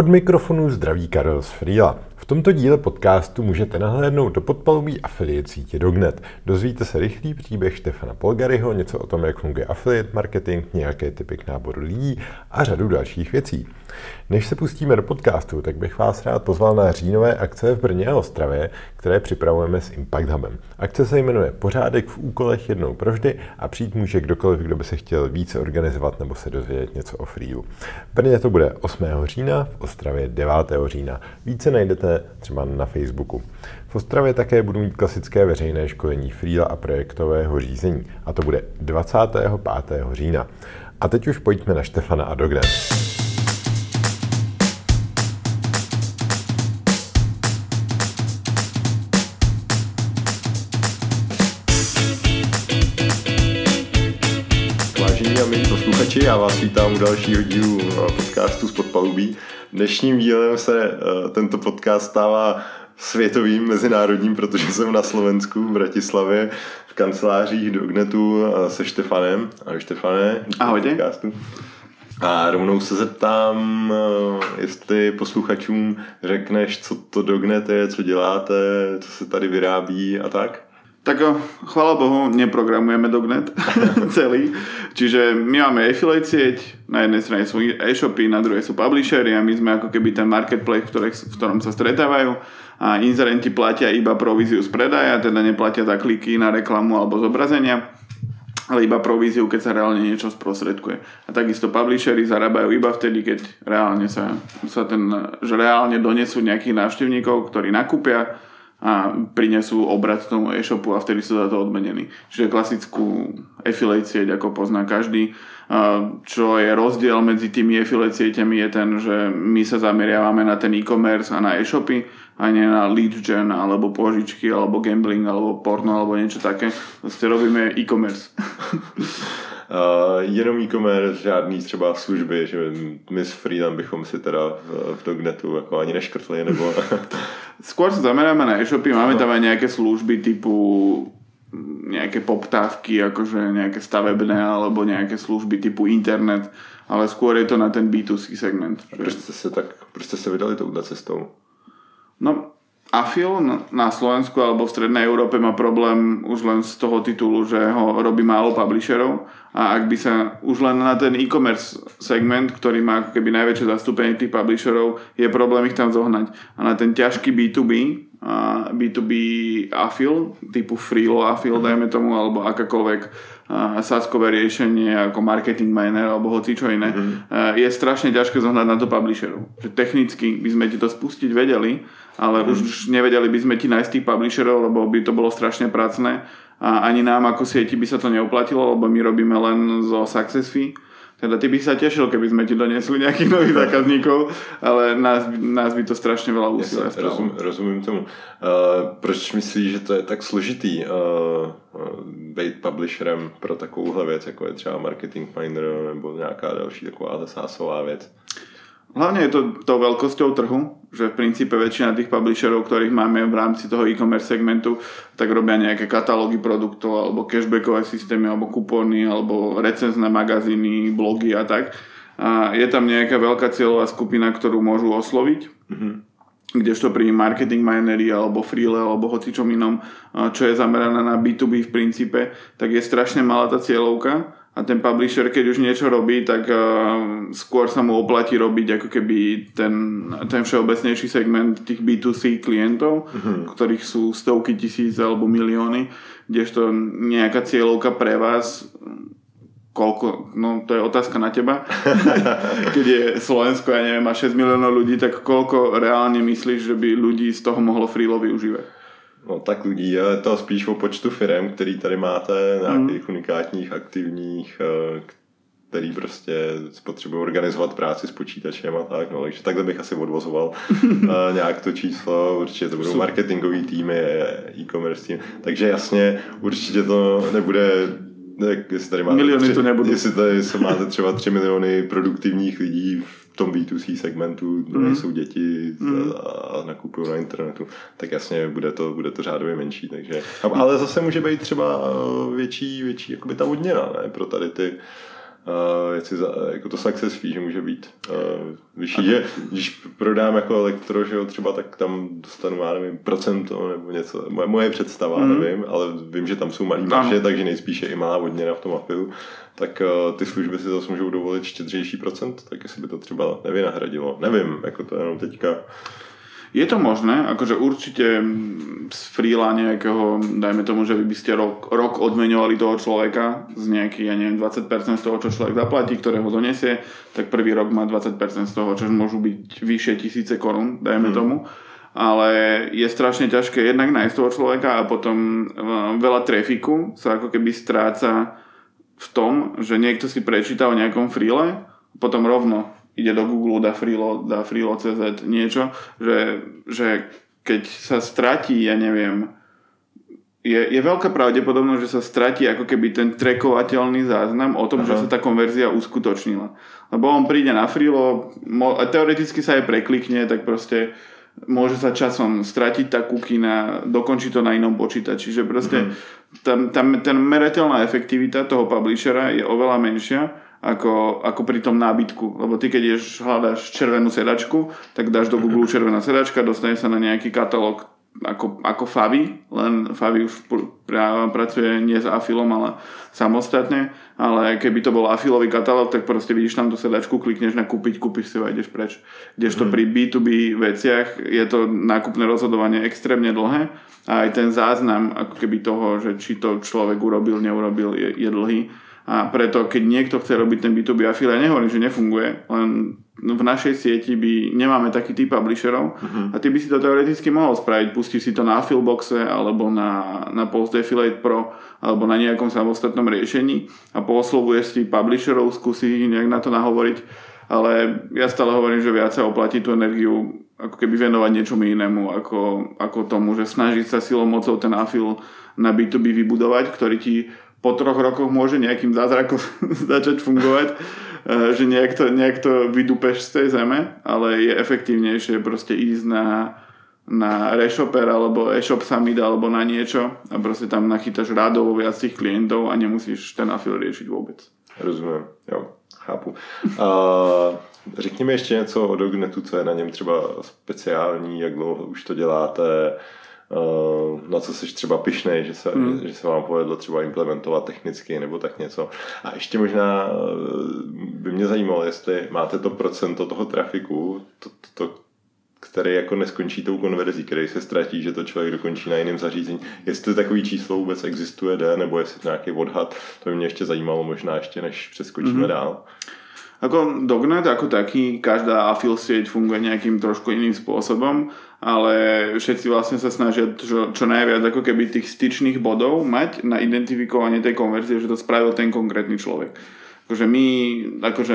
Od mikrofonu zdraví Karel z Frýla. Tomto díle podcastu můžete nahlédnout do podpalubí afiliate sítě Dognet. Dozvíte se rychlý příběh Štefana Polgaryho, něco o tom, jak funguje affiliate marketing, nějaké typy k náboru lidí a řadu dalších věcí. Než se pustíme do podcastu, tak bych vás rád pozval na říjnové akce v Brně a Ostravě, které připravujeme s Impact Hubem. Akce se jmenuje Pořádek v úkolech jednou provždy a přijít může kdokoliv, kdo by se chtěl více organizovat nebo se dozvědět něco o freelu. V Brně to bude 8. října, v Ostravě 9. října. Více najdete třeba na Facebooku. V Ostravě také budu mít klasické veřejné školení freela a projektového řízení a to bude 25. října. A teď už pojďme na Štefana a Dogren. Vážení a milí posluchači, já vás vítám u dalšího dílu podcastu z Podpalubí. Dnešním dílem se eh, tento podcast stává světovým, mezinárodním, protože jsem na Slovensku, v Bratislavě, v kancelářích Dognetu eh, se Štefanem. Ahoj Štefane. Ahoj. Podcastu. A rovnou se zeptám, jestli posluchačům řekneš, co to Dognet je, co děláte, co se tady vyrábí a tak? Tak chvála Bohu, neprogramujeme Dognet celý. Čiže my máme affiliate sieť, na jednej strane sú e-shopy, na druhej sú publishery a my sme ako keby ten marketplace, v, v ktorom sa stretávajú a inzerenti platia iba províziu z predaja, teda neplatia za kliky na reklamu alebo zobrazenia ale iba províziu, keď sa reálne niečo sprostredkuje. A takisto publishery zarábajú iba vtedy, keď reálne sa, sa ten, že reálne donesú nejakých návštevníkov, ktorí nakúpia a prinesú obrad tomu e-shopu a vtedy sú za to odmenení. Čiže klasickú affiliate sieť, ako pozná každý. Čo je rozdiel medzi tými affiliate sieťami je ten, že my sa zameriavame na ten e-commerce a na e-shopy a nie na lead gen, alebo požičky, alebo gambling, alebo porno, alebo niečo také. Proste robíme e-commerce. Uh, jenom e-commerce, žádný třeba služby, že my s Freedom bychom si teda v Dognetu jako ani neškrtli, nebo... Skôr sa zameráme na e-shopy, máme tam aj nejaké služby typu nejaké poptávky, akože nejaké stavebné alebo nejaké služby typu internet, ale skôr je to na ten B2C segment. Proč ste sa tak, proč ste sa vydali touto cestou? No, Afil na Slovensku alebo v Strednej Európe má problém už len z toho titulu, že ho robí málo publisherov a ak by sa už len na ten e-commerce segment, ktorý má ako keby najväčšie zastúpenie tých publisherov, je problém ich tam zohnať. A na ten ťažký B2B, a B2B afil, typu Freelo afil, dajme tomu, alebo akákoľvek saskové riešenie ako marketing miner alebo hoci čo iné, mm-hmm. je strašne ťažké zohnať na to publisherov. Že technicky by sme ti to spustiť vedeli, ale mm-hmm. už nevedeli by sme ti nájsť tých publisherov, lebo by to bolo strašne pracné a ani nám ako sieti by sa to neuplatilo, lebo my robíme len zo success fee teda ty by sa tešil, keby sme ti donesli nejakých nových zákazníkov, ale nás, nás by to strašně veľa úsilia ja rozum, rozumím tomu. Uh, proč myslíš, že to je tak složitý uh, být publisherem pro takovouhle věc, jako je třeba Marketing Finder nebo nějaká další taková zasásová věc? Hlavne je to tou veľkosťou trhu, že v princípe väčšina tých publisherov, ktorých máme v rámci toho e-commerce segmentu, tak robia nejaké katalógy produktov, alebo cashbackové systémy, alebo kupóny, alebo recenzné magazíny, blogy a tak. A je tam nejaká veľká cieľová skupina, ktorú môžu osloviť. Mm-hmm kdežto pri marketing minery alebo freele alebo hocičom inom, čo je zamerané na B2B v princípe, tak je strašne malá tá cieľovka a ten publisher, keď už niečo robí, tak uh, skôr sa mu oplatí robiť ako keby ten, ten všeobecnejší segment tých B2C klientov, uh-huh. ktorých sú stovky tisíc alebo milióny, kdežto nejaká cieľovka pre vás koľko, no to je otázka na teba. Keď je Slovensko, ja neviem, má 6 miliónov ľudí, tak koľko reálne myslíš, že by ľudí z toho mohlo freelo využívať? No tak lidí, je to spíš o počtu firm, který tady máte, nějakých mm. unikátních, aktivních, eh, který prostě potřebují organizovat práci s počítačem a tak, no, takže takhle bych asi odvozoval eh, nějak to číslo, určitě to budou marketingový týmy, e-commerce tým, takže jasně, určitě to nebude jestli tady máte Miliony tři, to nebudou. Jestli tady máte třeba 3 miliony produktivních lidí v tom B2C segmentu, mm. jsou děti mm. a nakupují na internetu, tak jasně bude to, bude to řádově menší. Takže, ale zase může být třeba eh, větší, větší jakoby ta odměna ne, pro tady ty Uh, jestli za, jako to success fee, že může být uh, vyšší, že když prodám jako elektro, že jo, třeba tak tam dostanu, já nevím, procento nebo něco, moje, moje představa, mm. nevím, ale vím, že tam jsou malý marže, takže nejspíše i malá odměna v tom afilu, tak uh, ty služby si zase můžou dovolit štědřejší procent, tak jestli by to třeba nevynahradilo, nevím, jako to jenom teďka je to možné, akože určite z freela nejakého, dajme tomu, že vy by ste rok, rok odmeňovali toho človeka z nejaký, ja neviem, 20% z toho, čo človek zaplatí, ktoré ho donesie, tak prvý rok má 20% z toho, čo môžu byť vyššie tisíce korún, dajme hmm. tomu. Ale je strašne ťažké jednak nájsť toho človeka a potom e, veľa trafiku sa ako keby stráca v tom, že niekto si prečíta o nejakom freele, potom rovno ide do Google, dá Freelo, dá Freelo.cz niečo, že, že keď sa stratí, ja neviem, je, je veľká pravdepodobnosť, že sa stratí ako keby ten trekovateľný záznam o tom, Aha. že sa tá konverzia uskutočnila. Lebo on príde na Freelo, a teoreticky sa aj preklikne, tak proste môže sa časom stratiť tá kukina, dokončí to na inom počítači. Čiže proste mm-hmm. tam, tam, ten merateľná efektivita toho publishera je oveľa menšia ako, ako pri tom nábytku. Lebo ty keď ješ, hľadáš červenú sedačku, tak dáš do Google červená sedačka, dostane sa na nejaký katalóg ako, ako Favi, len Favi už pr- pracuje nie s Afilom, ale samostatne, ale keby to bol Afilový katalóg, tak proste vidíš tam tú sedačku, klikneš na kúpiť, kúpiš si ho a ideš preč. Kdežto mm. pri B2B veciach je to nákupné rozhodovanie extrémne dlhé a aj ten záznam ako keby toho, že či to človek urobil, neurobil, je, je dlhý a preto, keď niekto chce robiť ten B2B affiliate, nehovorím, že nefunguje, len v našej sieti by nemáme taký typ publisherov uh-huh. a ty by si to teoreticky mohol spraviť. Pustíš si to na Affilboxe alebo na, na Post Affiliate Pro alebo na nejakom samostatnom riešení a poslovuješ si publisherov, skúsi ich nejak na to nahovoriť. Ale ja stále hovorím, že viac sa oplatí tú energiu ako keby venovať niečomu inému ako, ako tomu, že snažiť sa silou mocou ten afil na B2B vybudovať, ktorý ti po troch rokoch môže nejakým zázrakom začať fungovať, eh, že nejak to, nejak to vydupeš z tej zeme, ale je efektívnejšie proste ísť na, na Reshopper alebo eShop Summit alebo na niečo a proste tam nachytáš rádovo viac tých klientov a nemusíš ten afil riešiť vôbec. Rozumím, jo, chápu. Uh, řekněme ještě něco o Dognetu, co je na něm třeba speciální, jak dlouho už to děláte, na co jsi třeba pišnej, že se, hmm. že se vám povedlo třeba implementovat technicky nebo tak něco. A ještě možná eh, by mě zajímalo, jestli máte to procento toho trafiku, to, to, to který jako neskončí tou konverzí, který se ztratí, že to člověk dokončí na jiném zařízení. Jestli takový číslo vůbec existuje, jde, nebo jestli nějaký odhad, to by mě ještě zajímalo možná ještě, než přeskočíme mm-hmm. dál. Ako Dognet ako taký, každá afil sieť funguje nejakým trošku iným spôsobom, ale všetci vlastne sa snažia čo, čo najviac ako keby tých styčných bodov mať na identifikovanie tej konverzie, že to spravil ten konkrétny človek. Akože my, akože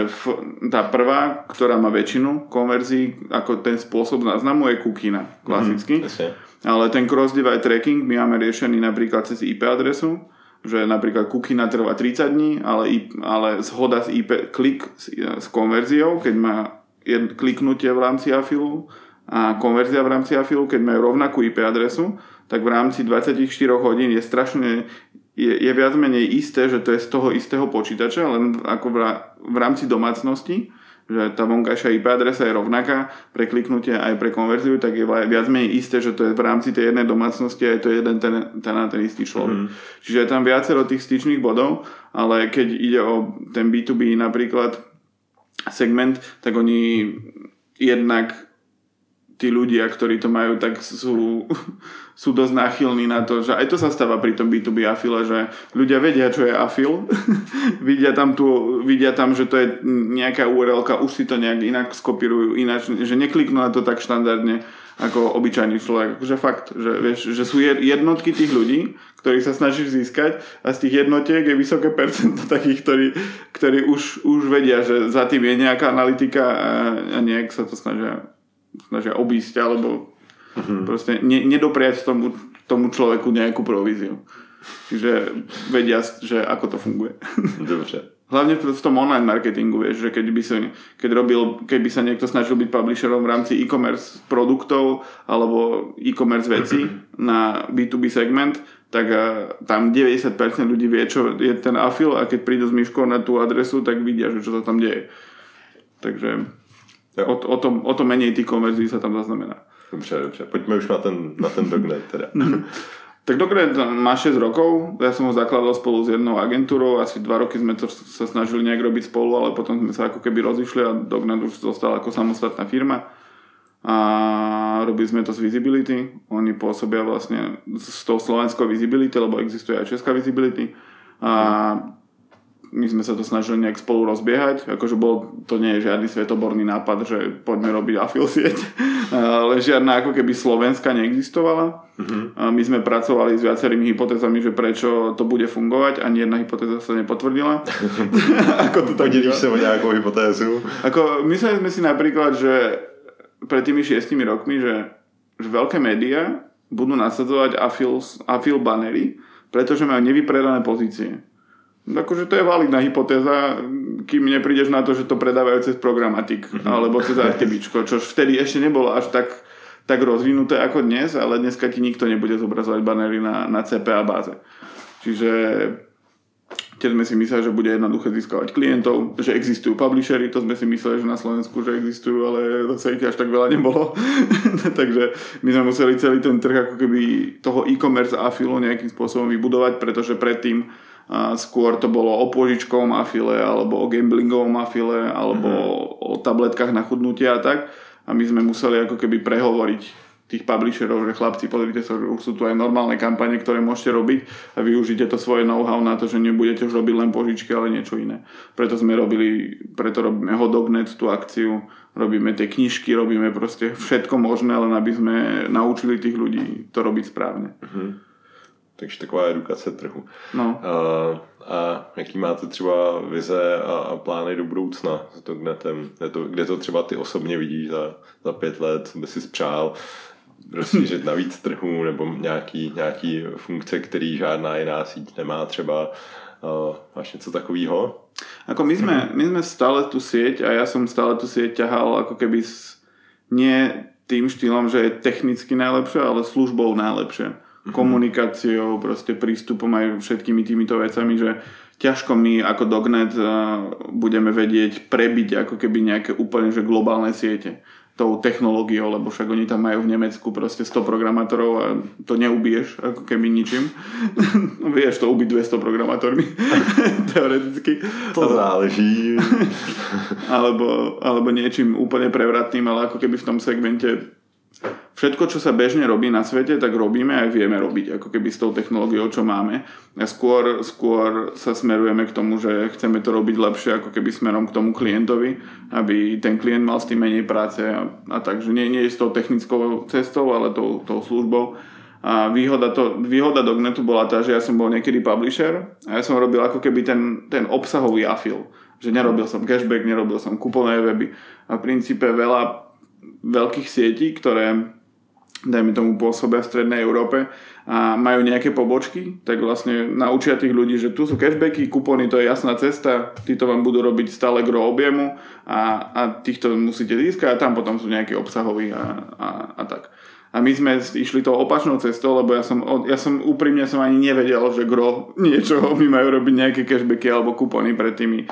tá prvá, ktorá má väčšinu konverzií, ako ten spôsob náznamu je kukina, klasicky. Mm-hmm, ale ten cross-divide tracking my máme riešený napríklad cez IP adresu, že napríklad kukina trvá 30 dní, ale, ale zhoda s IP, klik s, s konverziou, keď má jed, kliknutie v rámci afilu a konverzia v rámci afilu, keď majú rovnakú IP adresu, tak v rámci 24 hodín je strašne je, je viac menej isté, že to je z toho istého počítača, len ako v, v rámci domácnosti že tá vonkajšia IP adresa je rovnaká pre kliknutie aj pre konverziu, tak je viac menej isté, že to je v rámci tej jednej domácnosti a je to jeden ten, ten, ten istý človek. Mm. Čiže je tam viacero tých styčných bodov, ale keď ide o ten B2B napríklad segment, tak oni jednak tí ľudia, ktorí to majú, tak sú sú dosť náchylní na to, že aj to sa stáva pri tom B2B afile, že ľudia vedia, čo je afil, vidia, tam tu, vidia tam, že to je nejaká url už si to nejak inak skopírujú, ináč, že nekliknú na to tak štandardne ako obyčajný človek. Akože fakt, že, vieš, že sú jednotky tých ľudí, ktorých sa snažíš získať a z tých jednotiek je vysoké percento takých, ktorí, ktorí už, už vedia, že za tým je nejaká analytika a, a nejak sa to snažia, snažia obísť alebo Mm-hmm. Proste ne, nedopriať tomu, tomu človeku nejakú províziu. Čiže vedia, že ako to funguje. Dobře. Hlavne v tom online marketingu, vieš, že keď by, sa, keď robil, keby sa niekto snažil byť publisherom v rámci e-commerce produktov alebo e-commerce veci na B2B segment, tak tam 90% ľudí vie, čo je ten afil a keď prídu s myškou na tú adresu, tak vidia, že čo sa tam deje. Takže o, o, to, o to menej tých konverzií sa tam zaznamená. Dobře, dobře. Pojďme už na ten, na ten Dognet teda. tak Dognet má 6 rokov, ja som ho zakladal spolu s jednou agentúrou, asi 2 roky sme to sa snažili nejak robiť spolu, ale potom sme sa ako keby rozišli a Dognet už zostal ako samostatná firma a robili sme to z Visibility. Oni pôsobia vlastne s tou slovenskou Visibility, lebo existuje aj česká Visibility. A my sme sa to snažili nejak spolu rozbiehať, akože bol, to nie je žiadny svetoborný nápad, že poďme robiť afil sieť, ale žiadna ako keby Slovenska neexistovala. Uh-huh. A my sme pracovali s viacerými hypotézami, že prečo to bude fungovať, ani jedna hypotéza sa nepotvrdila. ako to tak Podelíš sa o nejakú hypotézu? Ako, mysleli sme si napríklad, že pred tými šiestimi rokmi, že, že veľké médiá budú nasadzovať afil, afil banery, pretože majú nevypredané pozície. Akože to je validná hypotéza, kým neprídeš na to, že to predávajú cez programatik mm-hmm. alebo cez RTB, čo vtedy ešte nebolo až tak, tak rozvinuté ako dnes, ale dneska ti nikto nebude zobrazovať banery na, na CPA báze. Čiže keď sme si mysleli, že bude jednoduché získavať klientov, že existujú publishery, to sme si mysleli, že na Slovensku, že existujú, ale zase ich až tak veľa nebolo. Takže my sme museli celý ten trh ako keby toho e-commerce a afilu nejakým spôsobom vybudovať, pretože predtým a skôr to bolo o požičkovom afile, alebo o gamblingovom afile, alebo mm-hmm. o tabletkách na chudnutie a tak. A my sme museli ako keby prehovoriť tých publisherov, že chlapci, pozrite sa, že už sú tu aj normálne kampane, ktoré môžete robiť a využite to svoje know-how na to, že nebudete už robiť len požičky, ale niečo iné. Preto sme robili, preto robíme Hodognet, tú akciu, robíme tie knižky, robíme proste všetko možné, len aby sme naučili tých ľudí to robiť správne. Mm-hmm. Takže taková edukace trhu. No. A, a jaký máte třeba vize a, a plány do budoucna s Dognetem? Kde to, kde to třeba ty osobně vidíš za, za pět let, by si spřál rozšířit na víc trhů nebo nějaký, nějaký funkce, který žádná jiná síť nemá třeba. Uh, máš něco takového? Ako my sme, my sme stále tú sieť a ja som stále tú sieť ťahal ako keby s, nie tým štýlom, že je technicky najlepšie, ale službou najlepšie mm-hmm. Komunikáciou, proste prístupom aj všetkými týmito vecami, že ťažko my ako Dognet uh, budeme vedieť prebiť ako keby nejaké úplne že globálne siete tou technológiou, lebo však oni tam majú v Nemecku proste 100 programátorov a to neubiješ ako keby ničím. Vieš to ubiť 200 programátormi, teoreticky. To záleží. alebo, alebo niečím úplne prevratným, ale ako keby v tom segmente všetko, čo sa bežne robí na svete, tak robíme aj vieme robiť, ako keby s tou technológiou, čo máme. A skôr, skôr sa smerujeme k tomu, že chceme to robiť lepšie, ako keby smerom k tomu klientovi, aby ten klient mal s tým menej práce a, a tak, že nie, nie s tou technickou cestou, ale tou, tou službou. A výhoda, to, výhoda Dognetu bola tá, že ja som bol niekedy publisher a ja som robil ako keby ten, ten obsahový afil. Že nerobil som cashback, nerobil som kuponové weby. A v princípe veľa veľkých sietí, ktoré dajme tomu pôsobia v Strednej Európe a majú nejaké pobočky, tak vlastne naučia tých ľudí, že tu sú cashbacky, kupóny, to je jasná cesta, títo vám budú robiť stále gro objemu a, a týchto musíte získať a tam potom sú nejaké obsahoví a, a, a tak. A my sme išli tou opačnou cestou, lebo ja som, ja som úprimne som ani nevedel, že gro niečoho mi majú robiť nejaké cashbacky alebo kupóny pred tými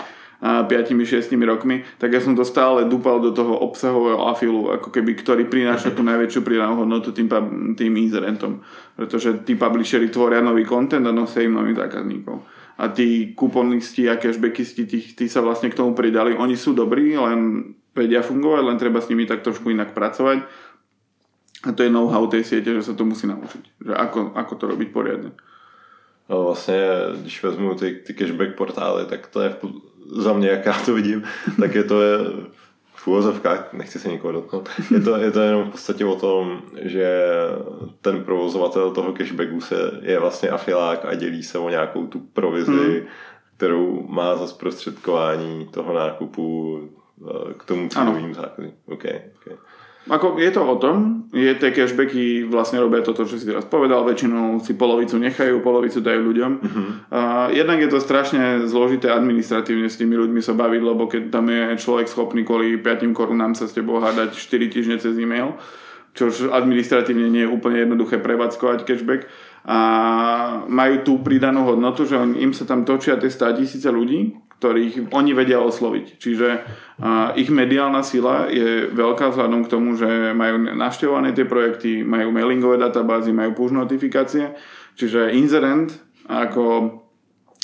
5-6 rokmi, tak ja som to stále dúpal do toho obsahového afilu, ako keby, ktorý prináša tú najväčšiu pridanú hodnotu tým, tým inzerentom. Pretože tí publishery tvoria nový content a nosia im nových zákazníkov. A tí kuponisti a cashbackisti, tí, tí sa vlastne k tomu pridali. Oni sú dobrí, len vedia fungovať, len treba s nimi tak trošku inak pracovať. A to je know-how tej siete, že sa to musí naučiť. Že ako, ako to robiť poriadne. No vlastně, když vezmu ty, ty cashback portály, tak to je v, za mě, jak já to vidím, tak je to je, v úvozovkách, nechci se nikoho dotknout, je to, je to jenom v podstatě o tom, že ten provozovatel toho cashbacku se, je vlastně afilák a dělí se o nějakou tu provizi, hmm. kterou má za zprostředkování toho nákupu eh, k tomu cílovým základním. Okay, okay. Ako je to o tom, je tie cashbacky vlastne robia toto, čo si teraz povedal, väčšinou si polovicu nechajú, polovicu dajú ľuďom. Uh-huh. Uh, jednak je to strašne zložité administratívne s tými ľuďmi sa baviť, lebo keď tam je človek schopný kvôli 5 korunám sa s tebou hádať 4 týždne cez e-mail, čo administratívne nie je úplne jednoduché prevádzkovať cashback. a majú tú pridanú hodnotu, že im sa tam točia tie 100 tisíce ľudí, ktorých oni vedia osloviť. Čiže uh, ich mediálna sila je veľká vzhľadom k tomu, že majú navštevované tie projekty, majú mailingové databázy, majú push notifikácie. Čiže inzerent ako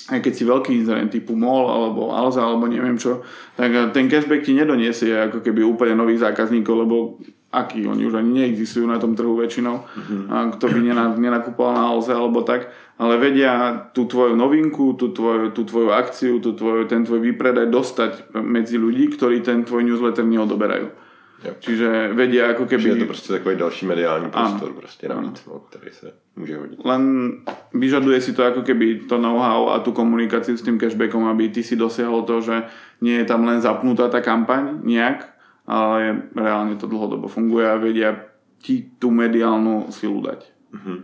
aj keď si veľký inzerent typu MOL alebo Alza alebo neviem čo, tak ten cashback ti nedoniesie ako keby úplne nových zákazníkov, lebo akí, oni už ani neexistujú na tom trhu väčšinou, mm-hmm. kto by nenakúpal na Alze alebo tak, ale vedia tú tvoju novinku, tú tvoju, tú tvoju akciu, tú tvoju, ten tvoj výpredaj dostať medzi ľudí, ktorí ten tvoj newsletter neodoberajú. Jo. Čiže vedia ako keby... Čiže je to prostě takový další mediální prostor prostě navíc, no, který se může hodit. Len vyžaduje si to ako keby to know-how a tú komunikáciu s tým cashbackom, aby ty si dosiahol to, že nie je tam len zapnutá tá kampaň nejak, ale reálne to dlhodobo funguje a vedia ti tú mediálnu silu dať. Mm-hmm.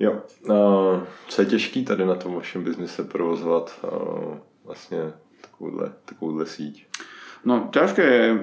Jo. Uh, co je těžký tady na tom vašem biznise provozovat uh, vlastně takovouhle, takovouhle síť? No ťažké je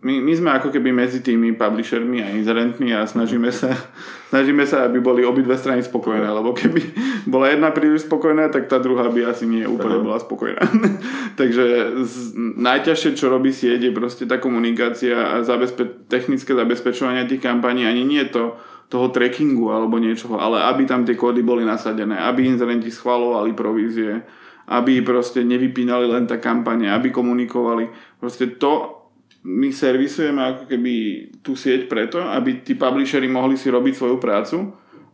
my, my sme ako keby medzi tými publishermi a inzerentmi a snažíme sa, snažíme sa, aby boli obidve strany spokojné, lebo keby bola jedna príliš spokojná, tak tá druhá by asi nie úplne bola spokojná. Takže z, najťažšie, čo robí sieť, je proste tá komunikácia a zabezpe- technické zabezpečovanie tých kampaní, ani nie to, toho trackingu alebo niečoho, ale aby tam tie kódy boli nasadené, aby inzerenti schvalovali provízie, aby proste nevypínali len tá kampane, aby komunikovali. Proste to, my servisujeme ako keby tú sieť preto, aby tí publishery mohli si robiť svoju prácu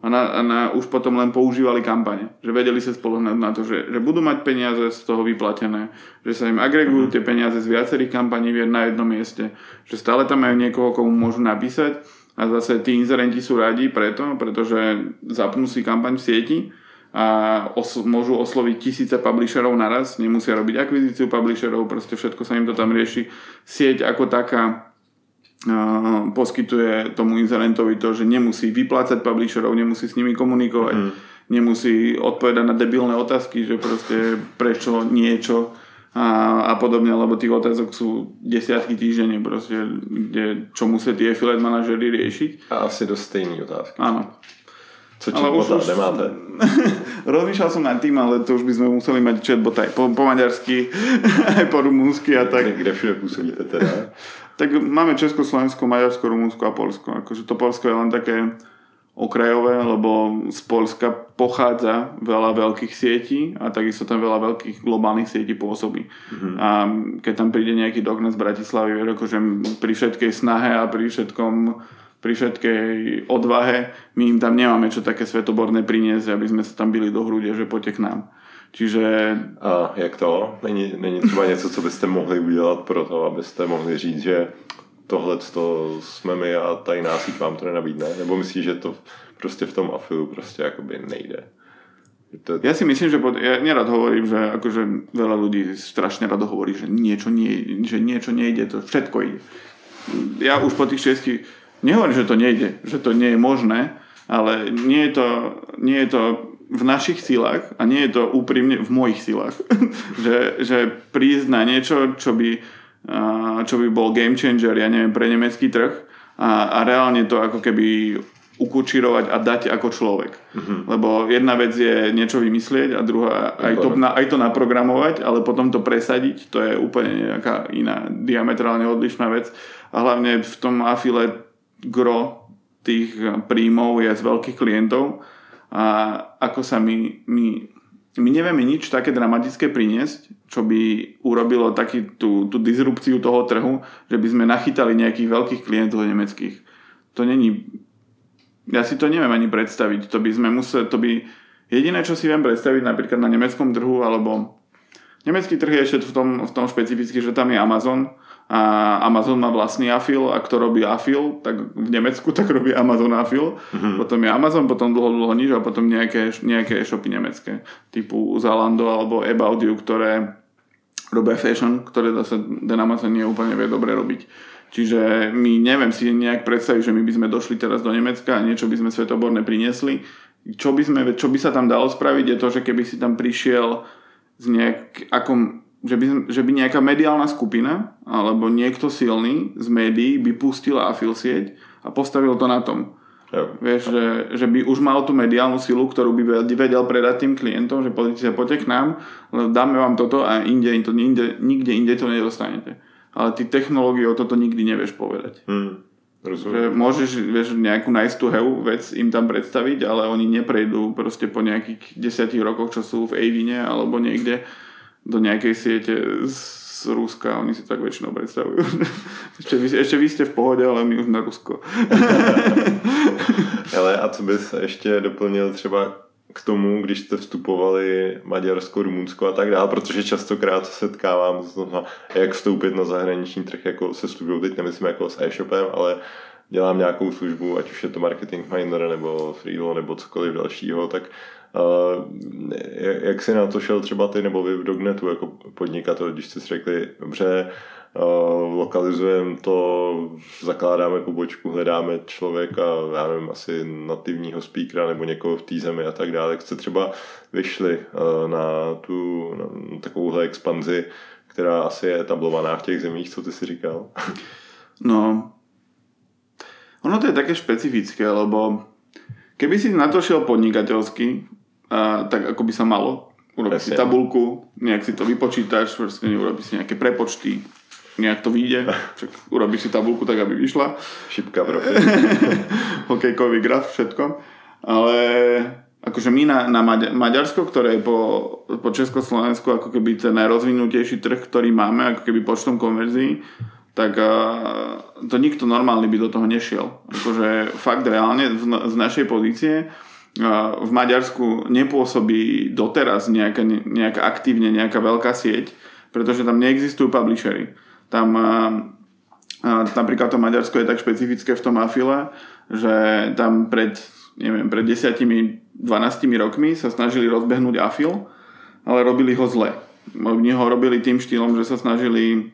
a na, a na už potom len používali kampane. Že vedeli sa spolohnať na to, že, že budú mať peniaze z toho vyplatené, že sa im agregujú tie peniaze z viacerých kampaní na jednom mieste, že stále tam majú niekoho, komu môžu napísať a zase tí inzerenti sú radi preto, pretože zapnú si kampaň v sieti a os- môžu osloviť tisíce publisherov naraz, nemusia robiť akvizíciu publisherov, proste všetko sa im to tam rieši. Sieť ako taká poskytuje tomu inzerentovi to, že nemusí vyplácať publisherov, nemusí s nimi komunikovať, mm. nemusí odpovedať na debilné otázky, že proste prečo niečo a, a podobne, lebo tých otázok sú desiatky týždenne proste, kde, čo musia tie affiliate manažery riešiť. A asi dosť stejný otázky. Áno. Co chatbota už... nemáte? Rozmýšľal som nad tým, ale to už by sme museli mať chatbot aj po, po maďarsky, aj po rumúnsky a tak. Kde všude pôsobíte teda? tak máme Česko, Slovensko, Maďarsko, Rumúnsko a Polsko. Akože to Polsko je len také okrajové, lebo z Polska pochádza veľa veľkých sietí a takisto tam veľa veľkých globálnych sietí pôsobí. Mm-hmm. A keď tam príde nejaký doknet z Bratislavy, akože pri všetkej snahe a pri všetkom pri všetkej odvahe, my im tam nemáme čo také svetoborné priniesť, aby sme sa tam byli do hrude, že poďte k nám. Čiže... A jak to? Není, není třeba něco, co byste mohli udělat pro to, abyste mohli říct, že tohle to jsme my a tady násíť vám to nenabídne? Nebo myslíš, že to prostě v tom afilu prostě jakoby nejde? To... Ja si myslím, že pod, ja nerad hovorím, že akože veľa ľudí strašne rado hovorí, že niečo, nie, že niečo nejde, to všetko ide. Ja už po tých šiestich Nehovorím, že to nejde, že to nie je možné, ale nie je to, nie je to v našich silách a nie je to úprimne v mojich silách. že, že prísť na niečo, čo by, čo by bol game changer, ja neviem, pre nemecký trh a, a reálne to ako keby ukučirovať a dať ako človek. Mm-hmm. Lebo jedna vec je niečo vymyslieť a druhá aj to, aj to naprogramovať, ale potom to presadiť, to je úplne nejaká iná diametrálne odlišná vec. A hlavne v tom afile gro tých príjmov je z veľkých klientov a ako sa my, my, my nevieme nič také dramatické priniesť, čo by urobilo taký tú, tú disrupciu toho trhu, že by sme nachytali nejakých veľkých klientov nemeckých. To není... Ja si to neviem ani predstaviť. To by sme museli... To by, jediné, čo si viem predstaviť napríklad na nemeckom trhu, alebo nemecký trh je ešte v tom, v tom špecificky, že tam je Amazon, a Amazon má vlastný afil a kto robí afil, tak v Nemecku tak robí Amazon afil. Mm-hmm. Potom je Amazon, potom dlho, dlho nič a potom nejaké, nejaké e-shopy nemecké typu Zalando alebo About You, ktoré robia fashion, ktoré zase ten Amazon nie úplne vie dobre robiť. Čiže my neviem si nejak predstaviť, že my by sme došli teraz do Nemecka a niečo by sme svetoborné priniesli. Čo by, sme, čo by sa tam dalo spraviť je to, že keby si tam prišiel z nejak, akom, že by, že by nejaká mediálna skupina alebo niekto silný z médií by pustil afil sieť a postavil to na tom. Jo. Vieš, že, že by už mal tú mediálnu silu, ktorú by vedel predať tým klientom, že pozrite sa, poďte k nám, dáme vám toto a inde, to, inde, nikde inde to nedostanete. Ale ty technológie o toto nikdy nevieš povedať. Hmm. Že môžeš vieš, nejakú nice to have vec im tam predstaviť, ale oni neprejdú proste po nejakých desiatich rokoch, čo sú v Avine alebo niekde do nejakej siete z Ruska, oni si tak väčšinou predstavujú. ešte, vy, ešte vy ste v pohode, ale my už na Rusko. Ale a co bys ještě doplnil třeba k tomu, když jste vstupovali Maďarsko, Rumunsko a tak dále, protože častokrát se setkávám s tom, jak vstoupit na zahraniční trh, jako se službou, teď nemyslím jako s e-shopem, ale dělám nějakou službu, ať už je to marketing miner nebo freelo nebo cokoliv dalšího, tak jak jsi na to šel třeba ty nebo vy v Dognetu jako podnikatel, když jste si řekli, dobře, lokalizujeme to, zakládáme pobočku, hledáme člověka, já nevím, asi nativního speakera nebo někoho v té zemi a tak dále. Jak jste třeba vyšli na tu na takovouhle expanzi, která asi je etablovaná v těch zemích, co ty si říkal? No, ono to je také špecifické, lebo keby si na to šiel podnikateľsky, a, tak ako by sa malo. Urobíš si tabulku, nejak si to vypočítaš, proste urobíš si nejaké prepočty, nejak to vyjde, však urobíš si tabulku tak, aby vyšla. Šipka profi. Hokejkový graf, všetko. Ale akože my na, na Maďarsko, ktoré je po, po Československu ako keby ten najrozvinutejší trh, ktorý máme, ako keby počtom konverzií, tak uh, to nikto normálny by do toho nešiel. Akože fakt reálne z, z našej pozície v Maďarsku nepôsobí doteraz nejaká, nejaká aktívne nejaká veľká sieť, pretože tam neexistujú publishery. Tam napríklad to Maďarsko je tak špecifické v tom afile, že tam pred, neviem, pred 10-12 rokmi sa snažili rozbehnúť afil, ale robili ho zle. Oni ho robili tým štýlom, že sa snažili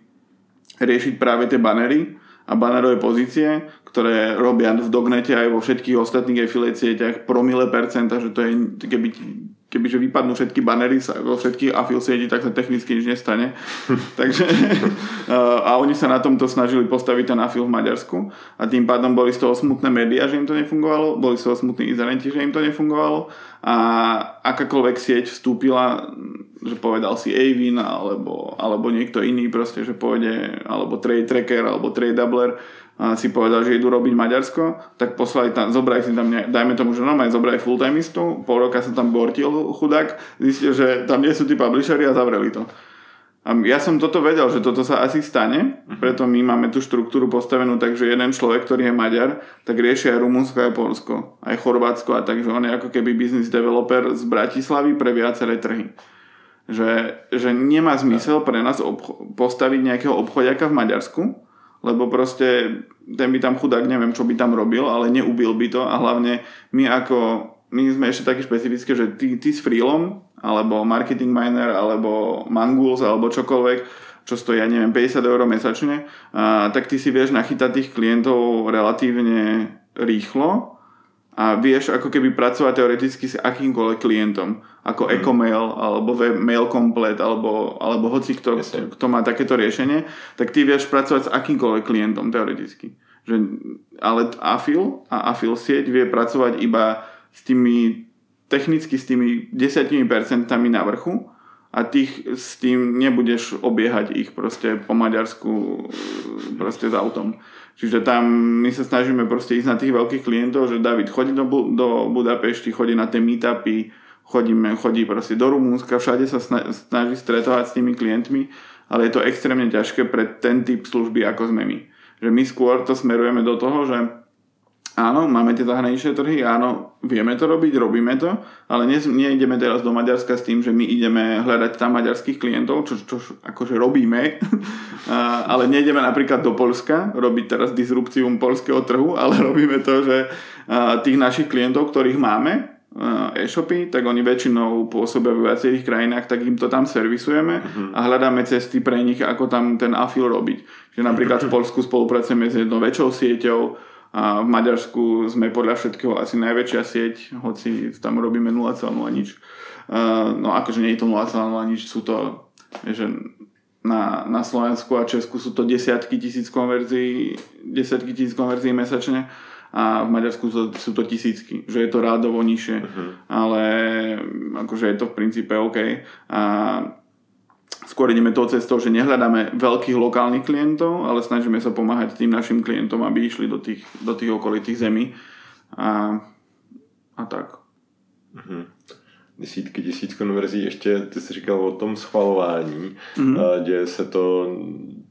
riešiť práve tie banery a banerové pozície, ktoré robia v Dognete aj vo všetkých ostatných affiliate sieťach promile percenta, že to je, keby, kebyže vypadnú všetky banery vo všetkých affiliate sieti, tak sa technicky nič nestane. Takže, a oni sa na tomto snažili postaviť ten affil v Maďarsku a tým pádom boli z toho smutné médiá, že im to nefungovalo, boli z toho smutní izolenti, že im to nefungovalo a akákoľvek sieť vstúpila, že povedal si Avin alebo, alebo niekto iný proste, že pôjde, alebo Trade Tracker, alebo Trade Doubler, a si povedal, že idú robiť Maďarsko, tak poslali tam, zobrali si tam, ne, dajme tomu, že normálne zobrali full timeistu, pol roka sa tam bortil chudák, zistil, že tam nie sú tí publishery a zavreli to. A ja som toto vedel, že toto sa asi stane, mhm. preto my máme tú štruktúru postavenú tak, že jeden človek, ktorý je Maďar, tak rieši aj Rumunsko, aj Polsko, aj Chorvátsko a takže on je ako keby business developer z Bratislavy pre viaceré trhy. Že, že nemá zmysel pre nás obcho- postaviť nejakého obchodiaka v Maďarsku, lebo proste ten by tam chudák neviem, čo by tam robil, ale neubil by to. A hlavne my ako, my sme ešte takí špecifické, že ty, ty s Freelom, alebo Marketing Miner, alebo Manguls, alebo čokoľvek, čo stojí, ja neviem, 50 eur mesačne, a, tak ty si vieš nachytať tých klientov relatívne rýchlo a vieš ako keby pracovať teoreticky s akýmkoľvek klientom, ako mm. e-mail, alebo mail komplet, alebo, alebo hoci kto, kto, kto má takéto riešenie, tak ty vieš pracovať s akýmkoľvek klientom teoreticky. Že, ale Afil a Afil sieť vie pracovať iba s tými technicky s tými 10% na vrchu a tých s tým nebudeš obiehať ich proste po Maďarsku proste s autom. Čiže tam my sa snažíme proste ísť na tých veľkých klientov, že David chodí do, do Budapešti, chodí na tie meetupy, chodíme, chodí proste do Rumúnska, všade sa snaží stretovať s tými klientmi, ale je to extrémne ťažké pre ten typ služby, ako sme my. Že my skôr to smerujeme do toho, že Áno, máme tie zahraničné trhy, áno, vieme to robiť, robíme to, ale nie ideme teraz do Maďarska s tým, že my ideme hľadať tam maďarských klientov, čo, čo akože robíme, ale nejdeme napríklad do Polska robiť teraz disrupcium polského trhu, ale robíme to, že tých našich klientov, ktorých máme, e-shopy, tak oni väčšinou pôsobia v viacerých krajinách, tak im to tam servisujeme uh-huh. a hľadáme cesty pre nich, ako tam ten afil robiť. Že napríklad v Polsku spolupracujeme s jednou väčšou sieťou, a v Maďarsku sme podľa všetkého asi najväčšia sieť, hoci tam robíme 0,0 nič. No akože nie je to 0,0 nič, sú to, že na, na Slovensku a Česku sú to desiatky tisíc konverzií, desiatky tisíc konverzií mesačne a v Maďarsku sú to tisícky, že je to rádovo nižšie, uh-huh. ale akože je to v princípe OK. A skôr ideme tou cestou, že nehľadáme veľkých lokálnych klientov, ale snažíme sa pomáhať tým našim klientom, aby išli do tých, do tých okolitých zemí. A, a tak. Uh-huh desítky tisíc konverzí. Ještě ty jsi říkal o tom schvalování. Mm-hmm. Děje se to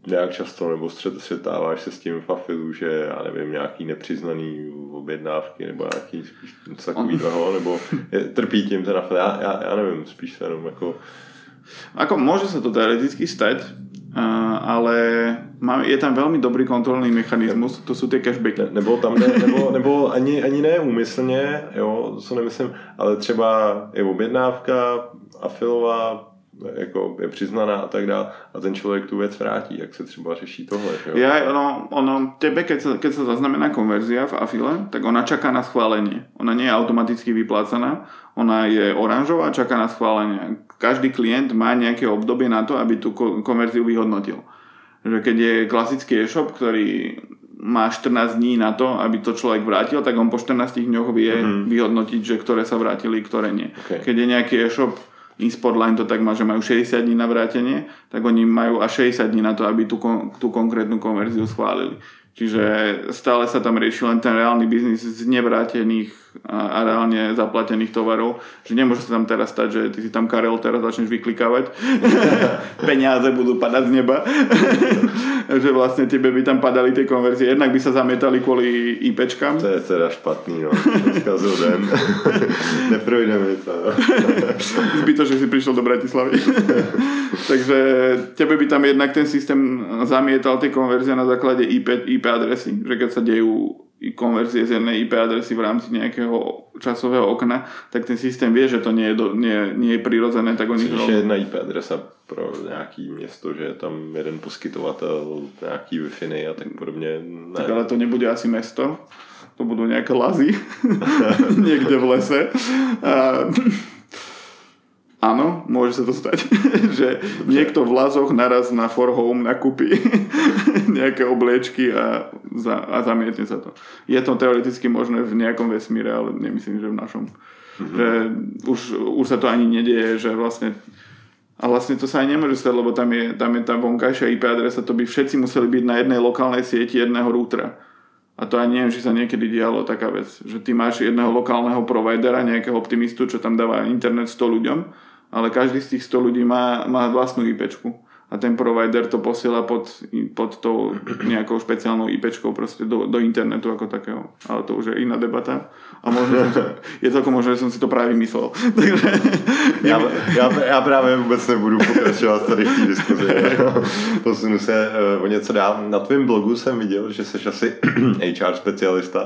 nějak často, nebo střet, střetáváš se s tím v afilu, že já nevím, nějaký nepřiznaný objednávky, nebo nějaký spíš něco takového, nebo je, trpí tím ten afil. Já, já, já nevím, spíš se jenom jako... Ako môže sa to teoreticky stať, ale je tam veľmi dobrý kontrolný mechanizmus, to jsou ty cashbacky. Ne, nebo tam ne, nebo, nebo ani, ani ne úmyslně, jo, to nemyslím, ale třeba je objednávka afilová, jako je přiznaná a tak dále a ten člověk tu věc vrátí, jak se třeba řeší tohle. Jo? Ja, ono, ono, tebe, keď sa, keď sa zaznamená konverzia v afile, tak ona čaká na schválenie. Ona nie je automaticky vyplácaná, ona je oranžová a čaká na schválenie. Každý klient má nejaké obdobie na to, aby tú konverziu vyhodnotil. Že keď je klasický e-shop, ktorý má 14 dní na to, aby to človek vrátil, tak on po 14 dňoch vie mm-hmm. vyhodnotiť, že ktoré sa vrátili, ktoré nie. Okay. Keď je nejaký e-shop, InSportline to tak má, že majú 60 dní na vrátenie, tak oni majú až 60 dní na to, aby tú, tú konkrétnu konverziu schválili. Čiže stále sa tam rieši len ten reálny biznis z nevrátených a, a reálne zaplatených tovarov, že nemôže sa tam teraz stať, že ty si tam Karel teraz začneš vyklikávať, peniaze budú padať z neba, že vlastne tebe by tam padali tie konverzie, jednak by sa zamietali kvôli IPčkám. To je teda špatný, no. Skazil den. Neprojde mi to. Zbyto, že si prišiel do Bratislavy. Takže tebe by tam jednak ten systém zamietal tie konverzie na základe IP, IP adresy, že keď sa dejú konverzie z jednej IP adresy v rámci nejakého časového okna, tak ten systém vie, že to nie je, do, nie, nie je prirodzené, tak oni... Je jedna IP adresa pro nějaký město, že je tam jeden poskytovatel, nějaký wi a tak podobně. Ne. Tak ale to nebude asi mesto, to budú nejaké lazy niekde v lese. A Áno, môže sa to stať, že niekto v Lazoch naraz na For Home nakúpi nejaké obliečky a, za, a zamietne sa to. Je to teoreticky možné v nejakom vesmíre, ale nemyslím, že v našom. Mm-hmm. Že už, už sa to ani nedieje, že vlastne a vlastne to sa aj nemôže stať, lebo tam je, tam je tá vonkajšia IP adresa, to by všetci museli byť na jednej lokálnej sieti jedného routera. A to aj neviem, či sa niekedy dialo taká vec, že ty máš jedného lokálneho providera, nejakého optimistu, čo tam dáva internet 100 ľuďom ale každý z tých 100 ľudí má, má vlastnú IPčku a ten provider to posiela pod, pod tou nejakou špeciálnou IPčkou proste do, do internetu ako takého. Ale to už je iná debata. A možno som, je to ako možno, že som si to práve vymyslel. Takže... Já, já, já právě vůbec nebudu pokračovat tady v té diskuzi. Posunu se uh, o něco dál. Na tvém blogu jsem viděl, že jsi asi HR specialista.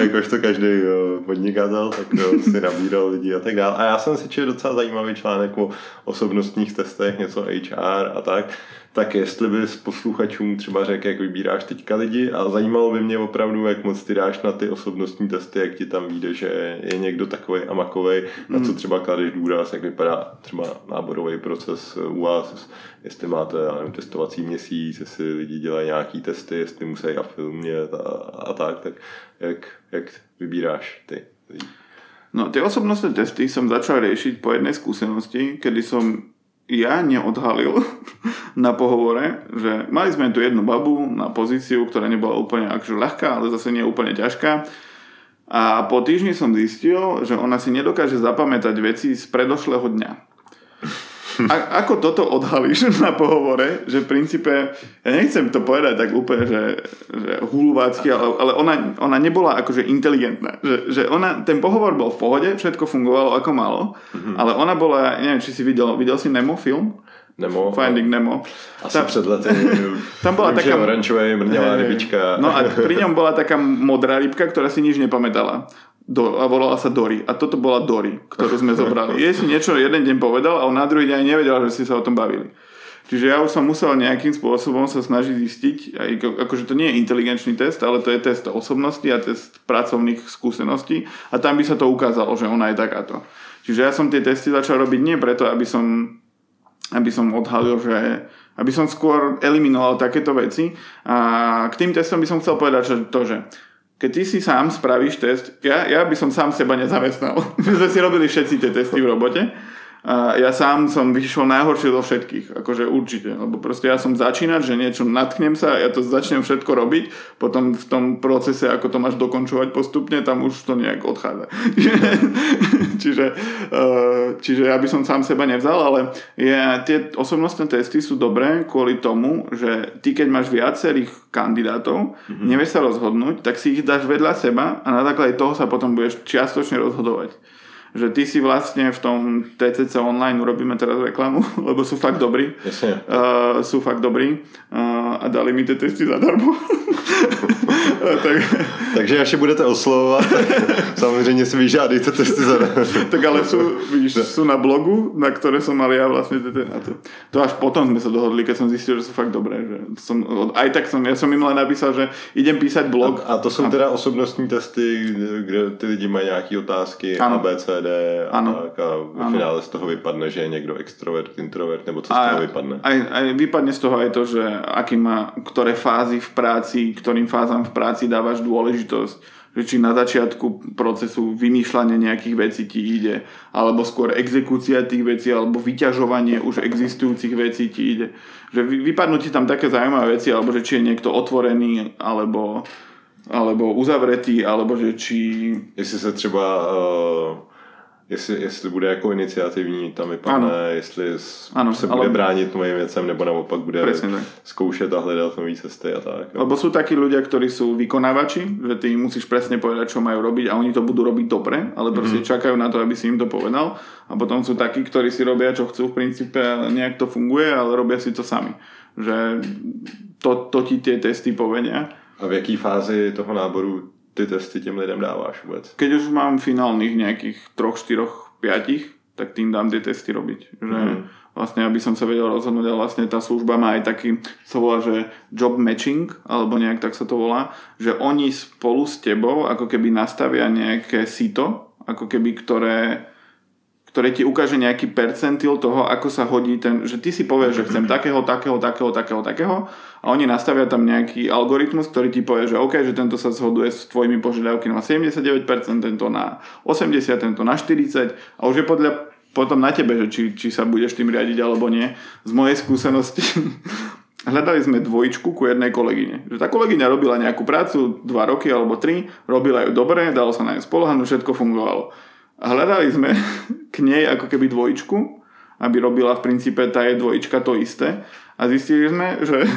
Jakož to každý uh, podnikatel, tak uh, si nabíral lidi a tak dále. A já jsem si četl docela zajímavý článek o osobnostních testech, něco HR HR a tak, tak jestli bys posluchačům třeba řekl, jak vybíráš teďka lidi a zajímalo by mě opravdu, jak moc ty dáš na ty osobnostní testy, jak ti tam vyjde, že je někdo takový a makový, na co mm. třeba kladeš důraz, jak vypadá třeba náborový proces u vás, jestli máte já nevím, testovací měsíc, jestli lidi dělají nějaký testy, jestli musí a filmět a, a tak, tak jak, jak vybíráš ty lidi? No, tie osobnostné testy som začal riešiť po jednej skúsenosti, kedy som ja neodhalil na pohovore, že mali sme tu jednu babu na pozíciu, ktorá nebola úplne akože ľahká, ale zase nie úplne ťažká. A po týždni som zistil, že ona si nedokáže zapamätať veci z predošlého dňa. A, ako toto odhalíš na pohovore, že v princípe, ja nechcem to povedať tak úplne, že, že hulvácky, ale, ale ona, ona nebola akože inteligentná. Že, že ona, ten pohovor bol v pohode, všetko fungovalo ako malo, mm-hmm. ale ona bola, neviem, či si videl, videl si Nemo film? Nemo. Finding Nemo. Asi tam, před lety. Tam bola taká... Orančová mrňavá rybička. No a pri ňom bola taká modrá rybka, ktorá si nič nepamätala do, a volala sa Dory. A toto bola Dory, ktorú sme zobrali. Jej si niečo jeden deň povedal a on na druhý deň nevedel, že ste sa o tom bavili. Čiže ja už som musel nejakým spôsobom sa snažiť zistiť, aj, akože to nie je inteligenčný test, ale to je test osobnosti a test pracovných skúseností a tam by sa to ukázalo, že ona je takáto. Čiže ja som tie testy začal robiť nie preto, aby som, aby som odhalil, že aby som skôr eliminoval takéto veci. A k tým testom by som chcel povedať, že to, že keď ty si sám spravíš test, ja, ja by som sám seba nezamestnal. My sme si robili všetci tie testy v robote a ja sám som vyšiel najhoršie zo všetkých, akože určite, lebo proste ja som začínať, že niečo natknem sa, ja to začnem všetko robiť, potom v tom procese, ako to máš dokončovať postupne, tam už to nejak odchádza. čiže, uh, čiže ja by som sám seba nevzal, ale je, tie osobnostné testy sú dobré kvôli tomu, že ty keď máš viacerých kandidátov, mm-hmm. nevieš sa rozhodnúť, tak si ich dáš vedľa seba a na základe toho sa potom budeš čiastočne rozhodovať že ty si vlastne v tom TCC online urobíme teraz reklamu, lebo sú fakt dobrí. Uh, sú fakt dobrí uh, a dali mi tie testy zadarmo. tak... Takže až budete oslovovat, samozřejmě si vyžádejte testy zadarmo. tak ale sú, vidíš, sú na blogu, na ktoré som mal ja vlastne na to. to až potom sme sa dohodli, keď som zistil, že sú fakt dobré. Že som, aj tak som, ja som im len napísal, že idem písať blog. A, a to jsou a... teda osobnostní testy, kde ty lidi mají nějaké otázky, ano. A, B, C, D ano. a v finále z toho vypadne, že je někdo extrovert, introvert, nebo co z toho vypadne? Aj, aj vypadne z toho aj to, že aký má, ktoré fázy v práci, ktorým fázam v práci dávaš dôležitosť že či na začiatku procesu vymýšľania nejakých vecí ti ide, alebo skôr exekúcia tých vecí, alebo vyťažovanie už existujúcich vecí ti ide. Že vypadnú ti tam také zaujímavé veci, alebo že či je niekto otvorený, alebo, alebo uzavretý, alebo že či... Jestli sa třeba uh jestli, jestli bude jako iniciativní, tam vypadne, ano. jestli ano, se bude ale... bránit novým věcem, nebo naopak bude Presne, zkoušet a hledat nové cesty a tak. Lebo sú takí ľudia, ktorí sú vykonávači, že ty musíš presne povedať, čo majú robiť a oni to budú robiť dobre, ale proste mm-hmm. čakajú na to, aby si im to povedal. A potom sú takí, ktorí si robia, čo chcú v princípe, nejak to funguje, ale robia si to sami. Že to, to ti tie testy povedia. A v jaký fázi toho náboru ty testy těm lidem dáváš vůbec? Keď už mám finálnych nejakých troch, štyroch, piatich, tak tým dám tie testy robiť. Že mm. vlastne, aby som sa vedel rozhodnúť, ale vlastne tá služba má aj taký, sa volá, že job matching, alebo nejak tak sa to volá, že oni spolu s tebou ako keby nastavia nejaké sito, ako keby, ktoré ktoré ti ukáže nejaký percentil toho, ako sa hodí ten, že ty si povieš, že chcem takého, takého, takého, takého, takého a oni nastavia tam nejaký algoritmus, ktorý ti povie, že OK, že tento sa zhoduje s tvojimi požiadavky na 79%, tento na 80%, tento na 40% a už je podľa potom na tebe, že či, či sa budeš tým riadiť alebo nie. Z mojej skúsenosti hľadali sme dvojičku ku jednej kolegyne. Že tá kolegyňa robila nejakú prácu dva roky alebo tri, robila ju dobre, dalo sa na ňu spolahnuť, všetko fungovalo. A hľadali sme k nej ako keby dvojičku, aby robila v princípe tá je dvojička to isté. A zistili sme, že,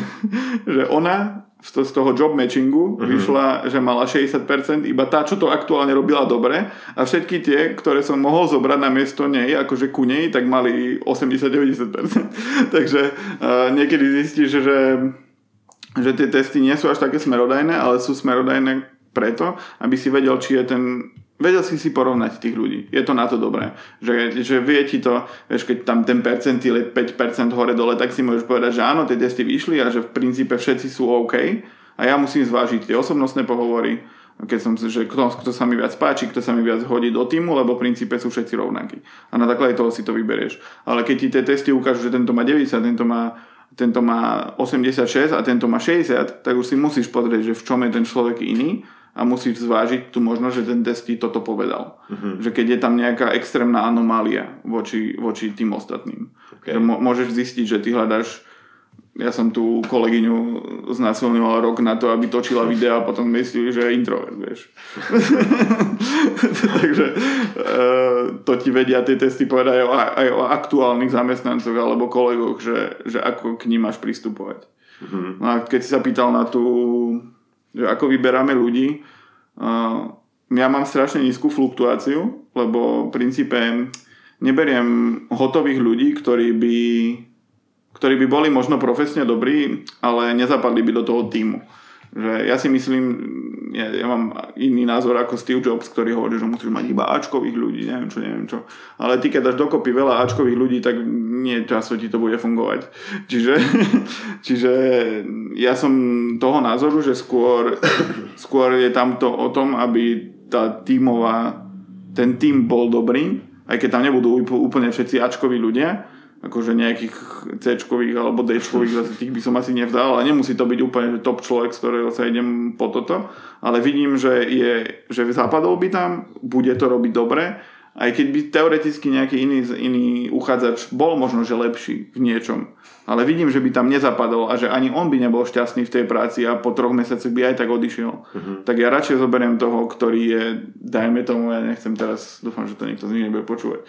že ona z toho job matchingu mm-hmm. vyšla, že mala 60%, iba tá, čo to aktuálne robila dobre a všetky tie, ktoré som mohol zobrať na miesto nej, akože ku nej, tak mali 80-90%. Takže uh, niekedy zistíš, že, že tie testy nie sú až také smerodajné, ale sú smerodajné preto, aby si vedel, či je ten vedel si si porovnať tých ľudí. Je to na to dobré. Že, že vie ti to, vieš, keď tam ten percentil je 5% hore dole, tak si môžeš povedať, že áno, tie testy vyšli a že v princípe všetci sú OK. A ja musím zvážiť tie osobnostné pohovory, keď som, že kto, kto sa mi viac páči, kto sa mi viac hodí do týmu, lebo v princípe sú všetci rovnakí. A na základe toho si to vyberieš. Ale keď ti tie testy ukážu, že tento má 90, tento má, tento má 86 a tento má 60, tak už si musíš pozrieť, že v čom je ten človek iný a musíš zvážiť tu možnosť, že ten test ti toto povedal. Uh-huh. Že keď je tam nejaká extrémna anomália voči, voči tým ostatným. Okay. Že môžeš zistiť, že ty hľadaš ja som tú kolegyňu znásilňoval rok na to, aby točila videa a potom myslili, že je introvert, vieš. Takže e, to ti vedia tie testy povedať aj o, aj o aktuálnych zamestnancoch alebo kolegoch, že, že ako k ním máš pristupovať. Uh-huh. No a keď si sa pýtal na tú že ako vyberáme ľudí. Ja mám strašne nízku fluktuáciu, lebo v princípe neberiem hotových ľudí, ktorí by, ktorí by boli možno profesne dobrí, ale nezapadli by do toho týmu. Že ja si myslím, ja, ja mám iný názor ako Steve Jobs, ktorý hovorí, že musíš mať iba Ačkových ľudí, neviem čo, neviem čo. Ale ty keď dáš dokopy veľa Ačkových ľudí, tak nie času ti to bude fungovať. Čiže, čiže ja som toho názoru, že skôr, skôr je tam to o tom, aby tá tímová, ten tým bol dobrý, aj keď tam nebudú úplne všetci Ačkoví ľudia, akože nejakých c alebo d zase tých by som asi nevdal, ale nemusí to byť úplne že top človek, z ktorého sa idem po toto, ale vidím, že, je, že zapadol by tam, bude to robiť dobre, aj keď by teoreticky nejaký iný, iný uchádzač bol možno, že lepší v niečom, ale vidím, že by tam nezapadol a že ani on by nebol šťastný v tej práci a po troch mesiacoch by aj tak odišiel. Uh-huh. Tak ja radšej zoberiem toho, ktorý je, dajme tomu, ja nechcem teraz, dúfam, že to niekto z nich nebude počúvať,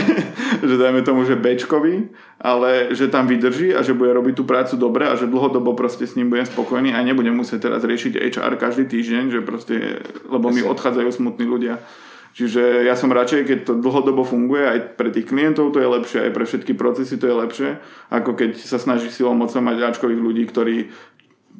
že dajme tomu, že Bčkovi, ale že tam vydrží a že bude robiť tú prácu dobre a že dlhodobo proste s ním budem spokojný a nebudem musieť teraz riešiť HR každý týždeň, že proste, lebo mi odchádzajú smutní ľudia. Čiže ja som radšej, keď to dlhodobo funguje, aj pre tých klientov to je lepšie, aj pre všetky procesy to je lepšie, ako keď sa snaží silou mocou mať Ačkových ľudí, ktorí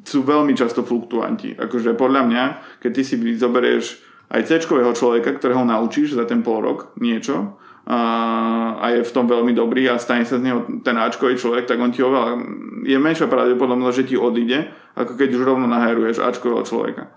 sú veľmi často fluktuanti. Akože podľa mňa, keď ty si zoberieš aj c človeka, ktorého naučíš za ten pol rok niečo a, je v tom veľmi dobrý a stane sa z neho ten Ačkový človek, tak on ti oveľa, je menšia pravdepodobnosť, že ti odíde, ako keď už rovno naheruješ Ačkového človeka.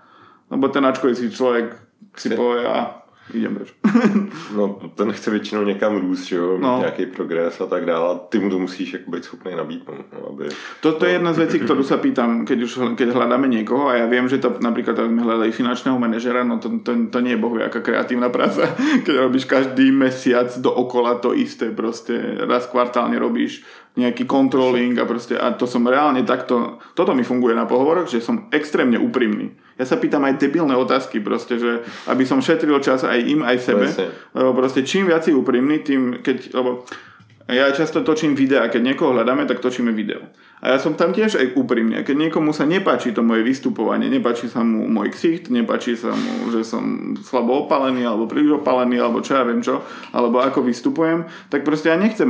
Lebo ten Ačkový si človek si povie a idem preč. no, ten chce většinou někam růst, že jo, no. nějaký progres a tak dále. Ty mu to musíš jako být schopný nabídnout. No, aby... Toto je jedna z vecí, ktorú sa pýtam, keď už keď hľadáme niekoho a ja viem, že to napríklad, sme hľadali finančného manažera, no to, to, to nie je bohu aká kreatívna práca, keď robíš každý mesiac dookola to isté, proste raz kvartálne robíš nejaký controlling a proste, a to som reálne takto, toto mi funguje na pohovoroch, že som extrémne úprimný. Ja sa pýtam aj debilné otázky, proste, že aby som šetril čas aj im, aj sebe, lebo proste čím viac si úprimný, tým, keď, lebo ja často točím videa, keď niekoho hľadáme, tak točíme video. A ja som tam tiež aj úprimne. Keď niekomu sa nepáči to moje vystupovanie, nepáči sa mu môj ksicht, nepáči sa mu, že som slabo opalený, alebo príliš opalený, alebo čo ja viem čo, alebo ako vystupujem, tak proste ja nechcem,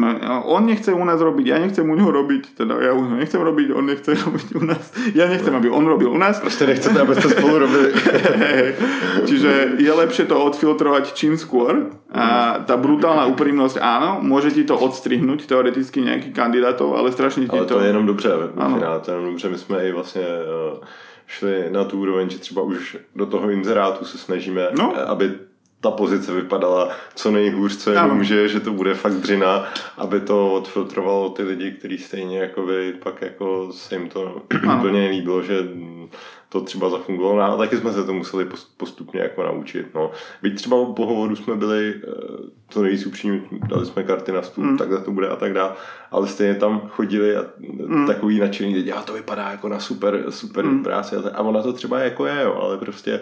on nechce u nás robiť, ja nechcem u neho robiť, teda ja už nechcem robiť, on nechce robiť u nás, ja nechcem, aby on robil u nás. Proste nechcete, aby ste spolu robili. Čiže je lepšie to odfiltrovať čím skôr a tá brutálna úprimnosť, áno, môže ti to odstrihnúť teoreticky nejakých kandidátov, ale strašne ti ale to... to je jenom dobře je jenom dobře. My jsme i vlastně uh, šli na tu úroveň, že třeba už do toho inzerátu se snažíme, no. aby ta pozice vypadala co nejhůř, co jenom může, že to bude fakt dřina, aby to odfiltrovalo ty lidi, kteří stejně jako by pak jako se jim to úplně nelíbilo, že to třeba zafungovalo, no, a taky jsme se to museli postupně jako naučit. No. Byť třeba u pohovoru jsme byli eh, to nejvíc upřímně, dali jsme karty na stůl, mm. takhle to bude a tak dále, ale stejně tam chodili a mm. takový nadšení lidi, a to vypadá jako na super, super mm. práci a, tak, a ona to třeba jako je, jo, ale prostě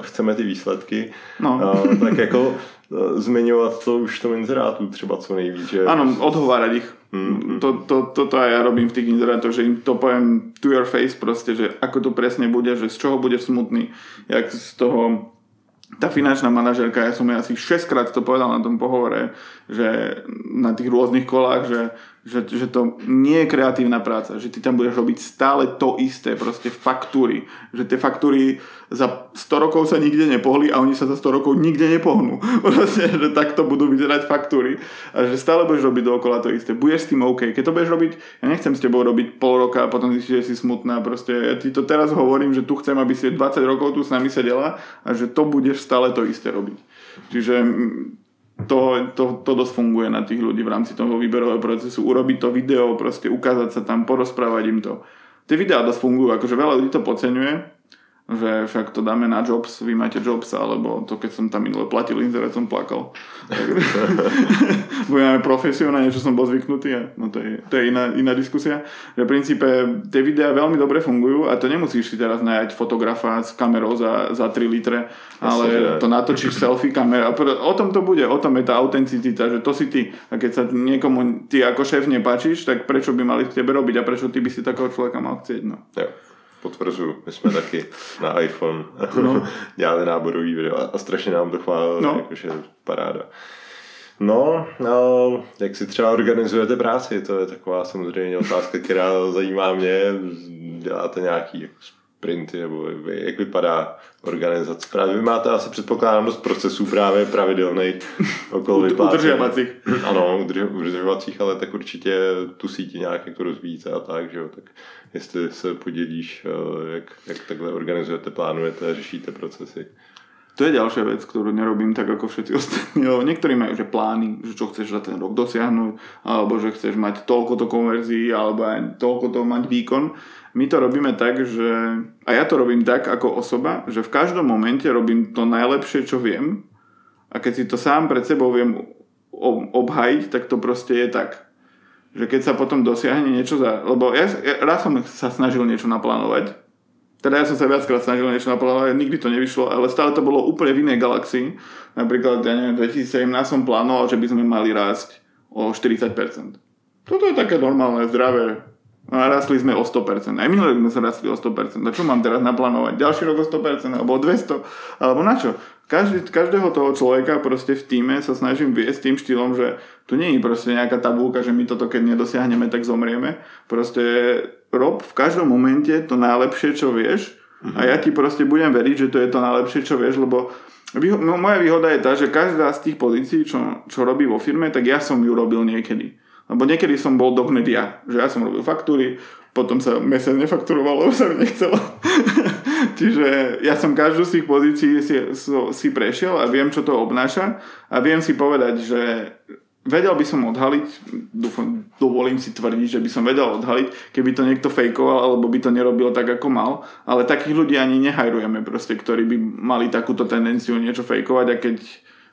chceme ty výsledky, no. uh, tak jako uh, zmiňovat to už tom inzerátu třeba co nejvíc. Že... Áno, odhovárať ich. Mm-hmm. To, to, toto aj ja robím v tých inzerátoch, že im to poviem to your face proste, že ako to presne bude, že z čoho bude smutný, jak z toho tá finančná manažerka, ja som jej asi 6 krát to povedal na tom pohovore, že na tých rôznych kolách, že že, že to nie je kreatívna práca, že ty tam budeš robiť stále to isté, proste faktúry, že tie faktúry za 100 rokov sa nikde nepohli a oni sa za 100 rokov nikde nepohnú. Proste, že takto budú vyzerať faktúry a že stále budeš robiť dookola to isté. Budeš s tým OK. Keď to budeš robiť, ja nechcem s tebou robiť pol roka a potom zistíš, že si smutná. Proste ja ti to teraz hovorím, že tu chcem, aby si 20 rokov tu s nami sedela a že to budeš stále to isté robiť. Čiže to, to, to dosť funguje na tých ľudí v rámci toho výberového procesu. Urobiť to video, proste ukázať sa tam, porozprávať im to. Tie videá dosť fungujú, akože veľa ľudí to podceňuje, že však to dáme na jobs, vy máte jobs, alebo to keď som tam minule platil internet, som plakal. Budeme profesiu, na niečo som bol zvyknutý a no to je, to je iná, iná diskusia. Že v princípe tie videá veľmi dobre fungujú a to nemusíš si teraz najať fotografa s kamerou za, za 3 litre, ale to natočíš selfie kamera. O tom to bude, o tom je tá autenticita, že to si ty. A keď sa niekomu ty ako šéf nepáčiš, tak prečo by mali k tebe robiť a prečo ty by si takého človeka mal chcieť. No. Ja potvrzuju. My jsme taky na iPhone no. dělali náborový video a strašně nám to chválili, no. jakože paráda. No, no, jak si třeba organizujete práci, to je taková samozřejmě otázka, která zajímá mě. Děláte nějaký jako sprinty, nebo jak vypadá organizace. Právě vy máte asi předpokládám dost procesů právě pravidelných okolo vyplácení. Udržovacích. Ano, udržovacích, ale tak určitě tu síti nějak jako rozvíjíte a tak, že jo. Tak jestli se podělíš, eh, jak, jak takhle organizujete, plánujete, řešíte procesy. To je ďalšia vec, ktorú nerobím tak ako všetci ostatní. Niektorí majú že plány, že čo chceš za ten rok dosiahnuť, alebo že chceš mať toľko to konverzií, alebo aj toľko to mať výkon. My to robíme tak, že... A ja to robím tak ako osoba, že v každom momente robím to najlepšie, čo viem. A keď si to sám pred sebou viem obhajiť, tak to proste je tak. Že keď sa potom dosiahne niečo za... Lebo ja, ja raz som sa snažil niečo naplánovať teda ja som sa viackrát snažil niečo naplánovať, nikdy to nevyšlo, ale stále to bolo úplne v inej galaxii. Napríklad, ja neviem, 2017 som plánoval, že by sme mali rásť o 40%. Toto je také normálne, zdravé. A rastli sme o 100%. Aj minulý sme sa rastli o 100%. A čo mám teraz naplánovať? Ďalší rok o 100%? Alebo o 200? Alebo na čo? Každý, každého toho človeka proste v týme sa snažím viesť tým štýlom, že tu nie je proste nejaká tabulka, že my toto keď nedosiahneme, tak zomrieme. Proste rob v každom momente to najlepšie, čo vieš mm-hmm. a ja ti proste budem veriť, že to je to najlepšie, čo vieš, lebo výho- no, moja výhoda je tá, že každá z tých pozícií, čo, čo robí vo firme, tak ja som ju robil niekedy. Lebo niekedy som bol doknet ja, že ja som robil faktúry, potom sa mesiac nefakturovalo, lebo sa mi nechcelo. Čiže ja som každú z tých pozícií si, si prešiel a viem, čo to obnáša a viem si povedať, že vedel by som odhaliť, dúfam, dovolím si tvrdiť, že by som vedel odhaliť, keby to niekto fejkoval, alebo by to nerobil tak, ako mal, ale takých ľudí ani nehajrujeme proste, ktorí by mali takúto tendenciu niečo fejkovať a keď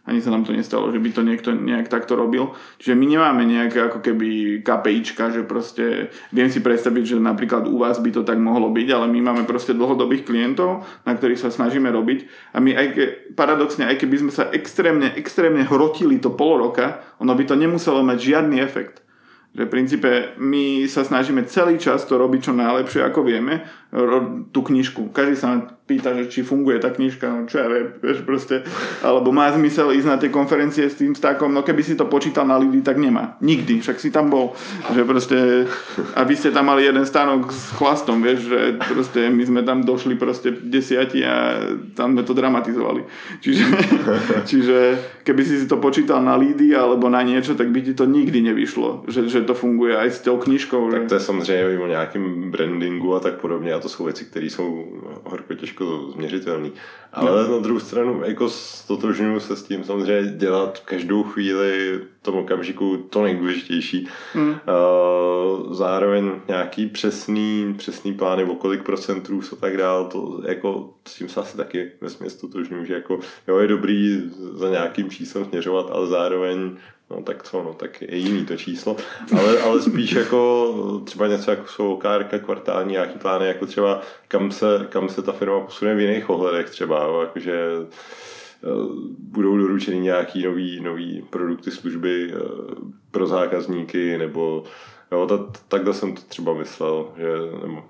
ani sa nám to nestalo, že by to niekto nejak takto robil. Čiže my nemáme nejaké ako keby KPIčka, že proste viem si predstaviť, že napríklad u vás by to tak mohlo byť, ale my máme proste dlhodobých klientov, na ktorých sa snažíme robiť a my aj ke, paradoxne, aj keby sme sa extrémne, extrémne hrotili to pol roka, ono by to nemuselo mať žiadny efekt. Že v princípe my sa snažíme celý čas to robiť čo najlepšie, ako vieme, tú knižku. Každý sa pýta, že či funguje tá knižka, no čo ja viem, vieš proste, alebo má zmysel ísť na tie konferencie s tým stakom, no keby si to počítal na ľudí, tak nemá. Nikdy, však si tam bol, že proste, a vy ste tam mali jeden stánok s chlastom, vieš, že proste my sme tam došli proste desiati a tam sme to dramatizovali. Čiže, čiže keby si si to počítal na lídy alebo na niečo, tak by ti to nikdy nevyšlo, že, že to funguje aj s tou knižkou. Tak to je samozřejmě o nějakém brandingu a tak podobně to jsou věci, které jsou horko těžko změřitelný. Ale no. na druhou stranu, jako stotožňuji se s tím samozřejmě dělat každou chvíli v tom okamžiku to nejdůležitější. Uh, zároveň nějaký přesný, přesný plány, o kolik procentů a tak dál, to jako s tím se asi taky vesmě stotožňuji, že jako jo, je dobrý za nějakým číslem směřovat, ale zároveň no tak co, no tak je jiný to číslo, ale, ale spíš jako třeba něco jako jsou OKR, kvartální, nějaký plány, jako třeba kam se, kam se ta firma posune v jiných ohledech třeba, jakože eh, budou doručeny nějaký nový, nový produkty, služby eh, pro zákazníky, nebo jo, ta, takhle jsem to třeba myslel, že nebo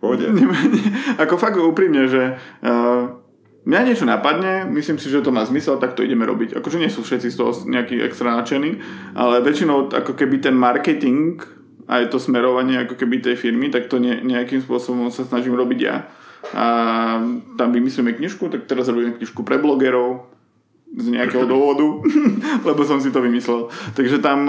pohodě. Ako fakt úprimne, že uh, mňa niečo napadne, myslím si, že to má zmysel, tak to ideme robiť. Akože nie sú všetci z toho nejaký extra nadšení, ale väčšinou ako keby ten marketing a je to smerovanie ako keby tej firmy, tak to ne, nejakým spôsobom sa snažím robiť ja. A tam vymyslíme knižku, tak teraz robíme knižku pre blogerov z nejakého dôvodu, lebo som si to vymyslel. Takže tam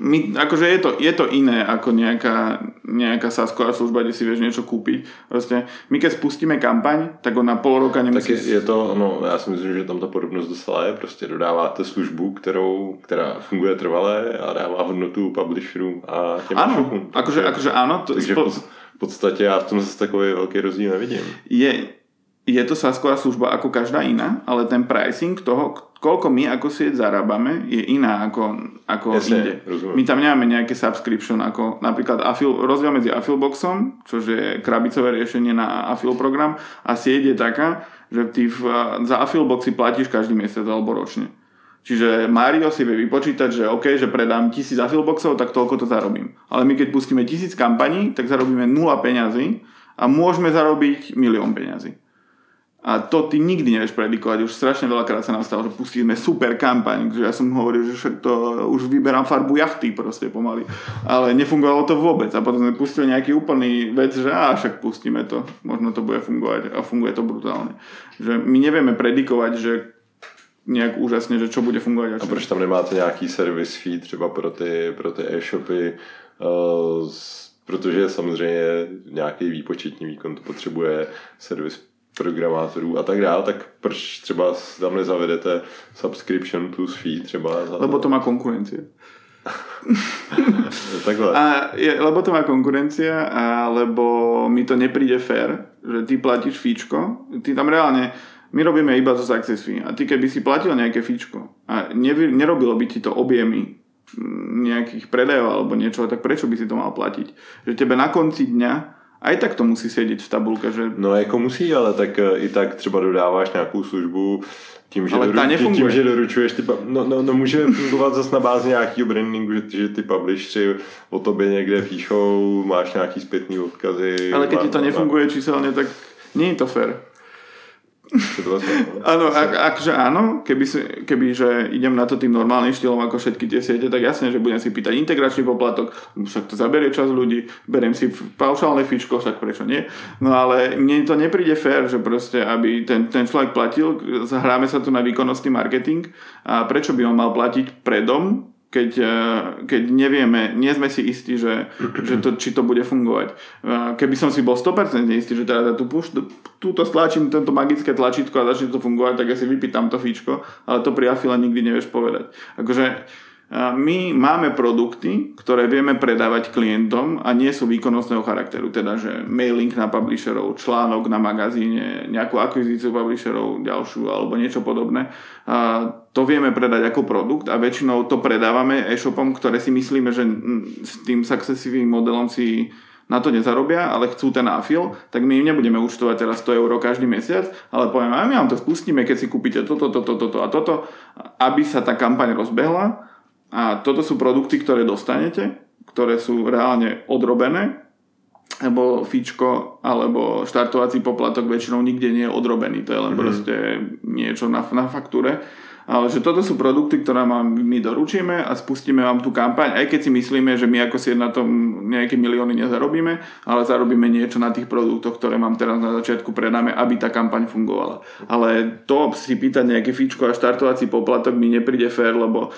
my, akože je to, je to iné ako nejaká, nejaká sasková služba, kde si vieš niečo kúpiť. Proste, my keď spustíme kampaň, tak ona pol roka nemusí... Tak je, je to, no, já si myslím, že tam ta podobnost docela je, prostě dodáváte službu, kterou, která funguje trvalé a dává hodnotu publisherům a těm Áno, akože, akože áno. To, takže v podstatě já v tom zase takový velký rozdíl nevidím. Je, je to sásková služba ako každá iná, ale ten pricing toho, koľko my ako sieť zarábame, je iná ako, ako Jasne, inde. Rozumiem. My tam nemáme nejaké subscription, ako napríklad Afil, rozdiel medzi Affilboxom, čo je krabicové riešenie na Affil program a sieť je taká, že ty v, za Affilboxy platíš každý mesiac alebo ročne. Čiže Mario si vie vypočítať, že OK, že predám tisíc Affilboxov, tak toľko to zarobím. Ale my keď pustíme tisíc kampaní, tak zarobíme nula peňazí a môžeme zarobiť milión peňazí. A to ty nikdy nevieš predikovať. Už strašne veľakrát sa nám stalo, že pustíme super kampaň. Ja som hovoril, že však to už vyberám farbu jachty proste pomaly. Ale nefungovalo to vôbec. A potom sme pustili nejaký úplný vec, že á, však pustíme to. Možno to bude fungovať. A funguje to brutálne. Že my nevieme predikovať, že nejak úžasne, že čo bude fungovať. A, a proč tam nemáte nějaký service feed třeba pro ty, pro ty e-shopy, uh, protože samozřejmě nějaký výpočetní výkon to potřebuje, servis programátorů a tak dále, tak proč třeba tam nezavedete subscription plus fee třeba? Za Lebo to má konkurencie. Takhle. A je, lebo to má konkurencia, alebo mi to nepríde fér, že ty platíš fíčko, ty tam reálne, my robíme iba zo success fee a ty keby si platil nejaké fíčko a nevy, nerobilo by ti to objemy mm, nejakých predajov alebo niečo, tak prečo by si to mal platiť? Že tebe na konci dňa aj tak to musí sedieť v tabulke, že... No jako musí, ale tak eh, i tak třeba dodáváš nějakou službu tím, že, Ale doru, ta tím, že doručuješ ty, no, no, no může fungovat zase na bázi nějakého brandingu, že, že ty publishři o tobě někde píšou, máš nějaký zpětný odkazy. Ale má- ti to nefunguje číselne, tak je to fér. Vlastně- Áno, ak, akože áno, keby, si, keby že idem na to tým normálnym štýlom ako všetky tie siete, tak jasne, že budem si pýtať integračný poplatok, však to zaberie čas ľudí, beriem si paušálne fičko, však prečo nie. No ale mne to nepríde fér, že proste, aby ten, ten človek platil, hráme sa tu na výkonnostný marketing a prečo by on mal platiť predom, keď, eh, keď nevieme, nie sme si istí, že, že to, či to bude fungovať. Eh, Keby som si bol 100% istý, že teda tu puš, túto stlačím tento magické tlačítko a začne to fungovať, tak ja si vypýtam to fíčko, ale to pri afile nikdy nevieš povedať. Akože my máme produkty, ktoré vieme predávať klientom a nie sú výkonnostného charakteru, teda že mailing na publisherov, článok na magazíne, nejakú akvizíciu publisherov, ďalšiu alebo niečo podobné. A to vieme predať ako produkt a väčšinou to predávame e-shopom, ktoré si myslíme, že s tým successivým modelom si na to nezarobia, ale chcú ten afil, tak my im nebudeme účtovať teraz 100 eur každý mesiac, ale povieme, a my vám to spustíme, keď si kúpite toto, toto, toto a toto, aby sa tá kampaň rozbehla a toto sú produkty, ktoré dostanete, ktoré sú reálne odrobené, lebo fíčko alebo štartovací poplatok väčšinou nikde nie je odrobený, to je len mm-hmm. proste niečo na, na faktúre. Ale že toto sú produkty, ktoré vám my doručíme a spustíme vám tú kampaň, aj keď si myslíme, že my ako si na tom nejaké milióny nezarobíme, ale zarobíme niečo na tých produktoch, ktoré vám teraz na začiatku predáme, aby tá kampaň fungovala. Ale to si pýtať nejaké fíčko a štartovací poplatok mi nepríde fér, lebo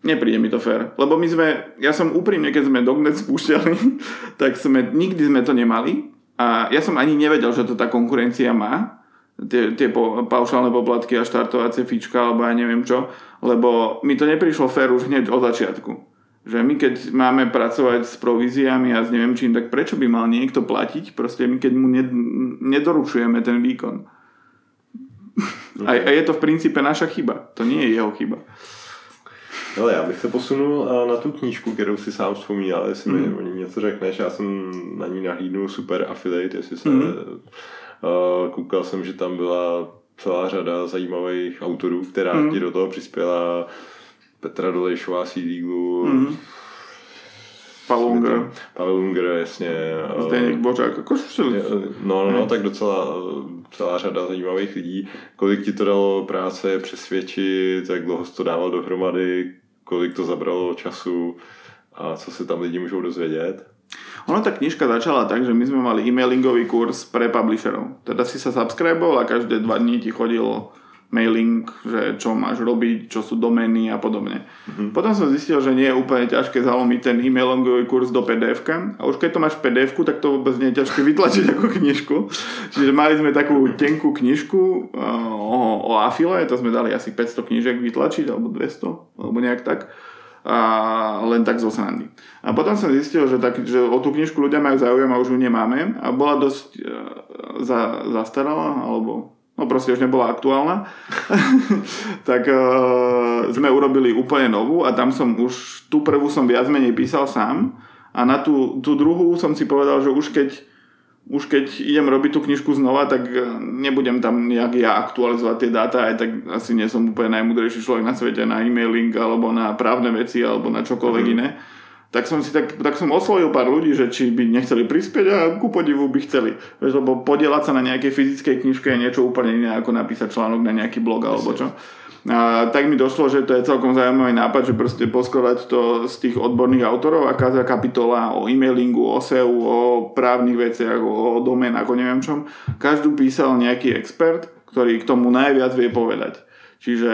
Nepríde mi to fér. Lebo my sme, ja som úprimne, keď sme Dognet spúšťali, tak sme, nikdy sme to nemali. A ja som ani nevedel, že to tá konkurencia má. Tie, tie po, paušálne poplatky a štartovacie fička, alebo aj neviem čo. Lebo mi to neprišlo fér už hneď od začiatku. Že my keď máme pracovať s províziami a s neviem čím, tak prečo by mal niekto platiť? Proste my keď mu ne, nedoručujeme ten výkon. A, a je to v princípe naša chyba. To nie je jeho chyba. Ale já bych se posunul eh, na tu knížku, kterou si sám vzpomínal, jestli Mhm. mi o ní něco řekneš, já jsem na ní nahlídnul super affiliate, jestli se Mhm. uh, koukal jsem, že tam byla celá řada zajímavých autorů, která Mhm. ti do toho přispěla Petra Dolejšová z Eagle, Paul Unger, Pavel Unger, jasně. eh, Zdeněk Bořák, ako všeli. No, no, no, tak docela celá řada zajímavých lidí. Kolik ti to dalo práce přesvědčit, jak dlouho jsi to dával dohromady, kolik to zabralo času a co se tam lidi můžou dozvědět? Ono tá knižka začala tak, že my sme mali e-mailingový kurz pre publisherov. Teda si sa subscribol a každé dva dní ti chodil mailing, že čo máš robiť, čo sú domény a podobne. Mm-hmm. Potom som zistil, že nie je úplne ťažké zalomiť ten e-mailingový kurz do pdf a už keď to máš v pdf tak to vôbec nie je ťažké vytlačiť ako knižku. Čiže mali sme takú tenkú knižku uh, o, o afile, to sme dali asi 500 knížek vytlačiť, alebo 200, alebo nejak tak a len tak zo srandy. A potom som zistil, že, tak, že o tú knižku ľudia majú záujem a už ju nemáme a bola dosť uh, za, zastaralá, alebo no proste už nebola aktuálna, tak uh, sme urobili úplne novú a tam som už, tú prvú som viac menej písal sám a na tú, tú druhú som si povedal, že už keď už keď idem robiť tú knižku znova, tak eh, nebudem tam nejak ja aktualizovať tie dáta, aj tak asi nie som úplne najmudrejší človek na svete na e-mailing alebo na právne veci alebo na čokoľvek mm. iné. Tak som si tak, tak som oslovil pár ľudí, že či by nechceli prispieť a ku podivu by chceli. Vieš, lebo podielať sa na nejakej fyzickej knižke je niečo úplne iné ako napísať článok na nejaký blog alebo čo. A tak mi došlo, že to je celkom zaujímavý nápad, že proste poskladať to z tých odborných autorov a každá kapitola o e-mailingu, o SEO, o právnych veciach, o domenách, o neviem čom. Každú písal nejaký expert, ktorý k tomu najviac vie povedať. Čiže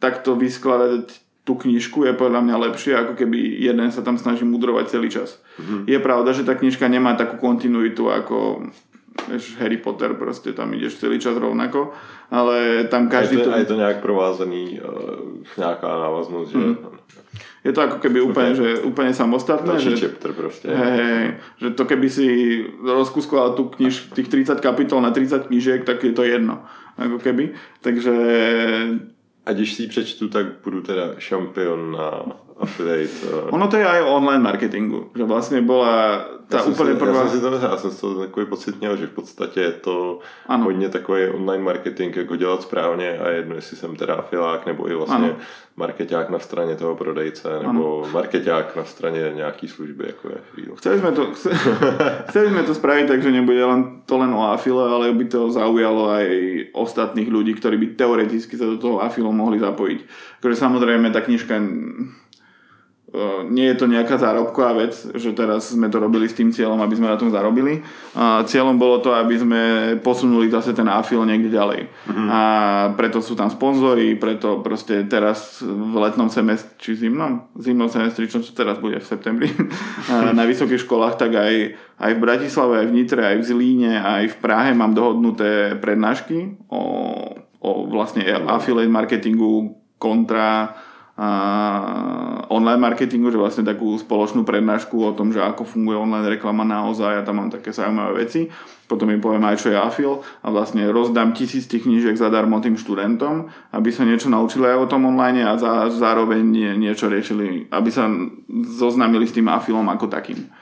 takto vyskladať tú knižku je podľa mňa lepšie, ako keby jeden sa tam snaží mudrovať celý čas. Mm-hmm. Je pravda, že tá knižka nemá takú kontinuitu ako vieš, Harry Potter, proste tam ideš celý čas rovnako, ale tam každý... Je to, to... A je to nejak provázaný, uh, nejaká návaznosť, mm. že... Je to ako keby úplne, okay. že, úplne samostatné. že, chapter proste. Hej, hej, že to keby si rozkuskoval tú kniž, tých 30 kapitol na 30 knižiek, tak je to jedno. Ako keby. Takže... A když si přečtu, tak budu teda šampion na affiliate. Ono to je aj o online marketingu, že vlastne bola tá já úplne si, prvá... Já jsem, si to, jsem to takový pocit měl, že v podstatě je to ano. hodně takový online marketing, jako dělat správně a jedno, jestli jsem teda afilák nebo i vlastně ano. marketák na straně toho prodejce nebo ano. marketák na straně nějaký služby, jako je. Chceli sme to, chceli sme to spraviť tak, že nebude len, to len o afile, ale by to zaujalo aj ostatných ľudí, ktorí by teoreticky sa do toho afilu mohli zapojiť. Takže samozrejme tá knižka nie je to nejaká zárobková vec, že teraz sme to robili s tým cieľom, aby sme na tom zarobili. Cieľom bolo to, aby sme posunuli zase ten afil niekde ďalej. Mm-hmm. A preto sú tam sponzory, preto proste teraz v letnom semestri, či zimnom, zimnom semestri, čo teraz bude v septembri, na vysokých školách, tak aj, aj v Bratislave, aj v Nitre, aj v Zlíne, aj v Prahe mám dohodnuté prednášky o, o vlastne affiliate marketingu kontra online marketingu, že vlastne takú spoločnú prednášku o tom, že ako funguje online reklama naozaj a tam mám také zaujímavé veci. Potom im poviem aj, čo je afil a vlastne rozdám tisíc tých knížiek zadarmo tým študentom, aby sa niečo naučili aj o tom online a za, zároveň nie, niečo riešili, aby sa zoznámili s tým afilom ako takým.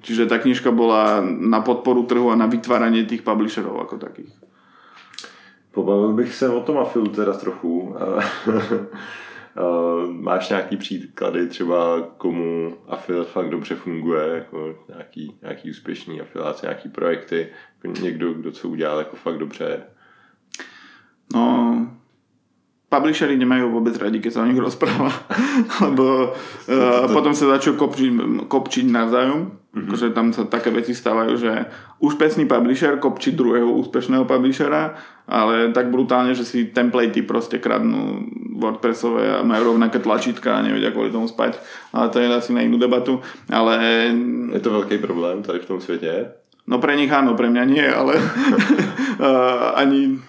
Čiže tá knižka bola na podporu trhu a na vytváranie tých publisherov ako takých. Pobavil bych se o tom afilu teda trochu. Uh, máš nějaký příklady třeba komu afiliát fakt dobře funguje, jako nějaký, nějaký úspěšný afiláci, nějaký projekty, jako někdo, kdo co udělal jako fakt dobře? No, publishery nemajú vôbec radi, keď sa o nich rozpráva, lebo uh, potom sa začnú kopčiť, kopčiť navzájom, mm-hmm. akože tam sa také veci stávajú, že úspešný publisher kopčí druhého úspešného publishera, ale tak brutálne, že si templatey proste kradnú WordPressové a majú rovnaké tlačítka a nevedia kvôli tomu spať, ale to je asi na inú debatu, ale... Je to veľký problém tady v tom svete? No pre nich áno, pre mňa nie, ale uh, ani...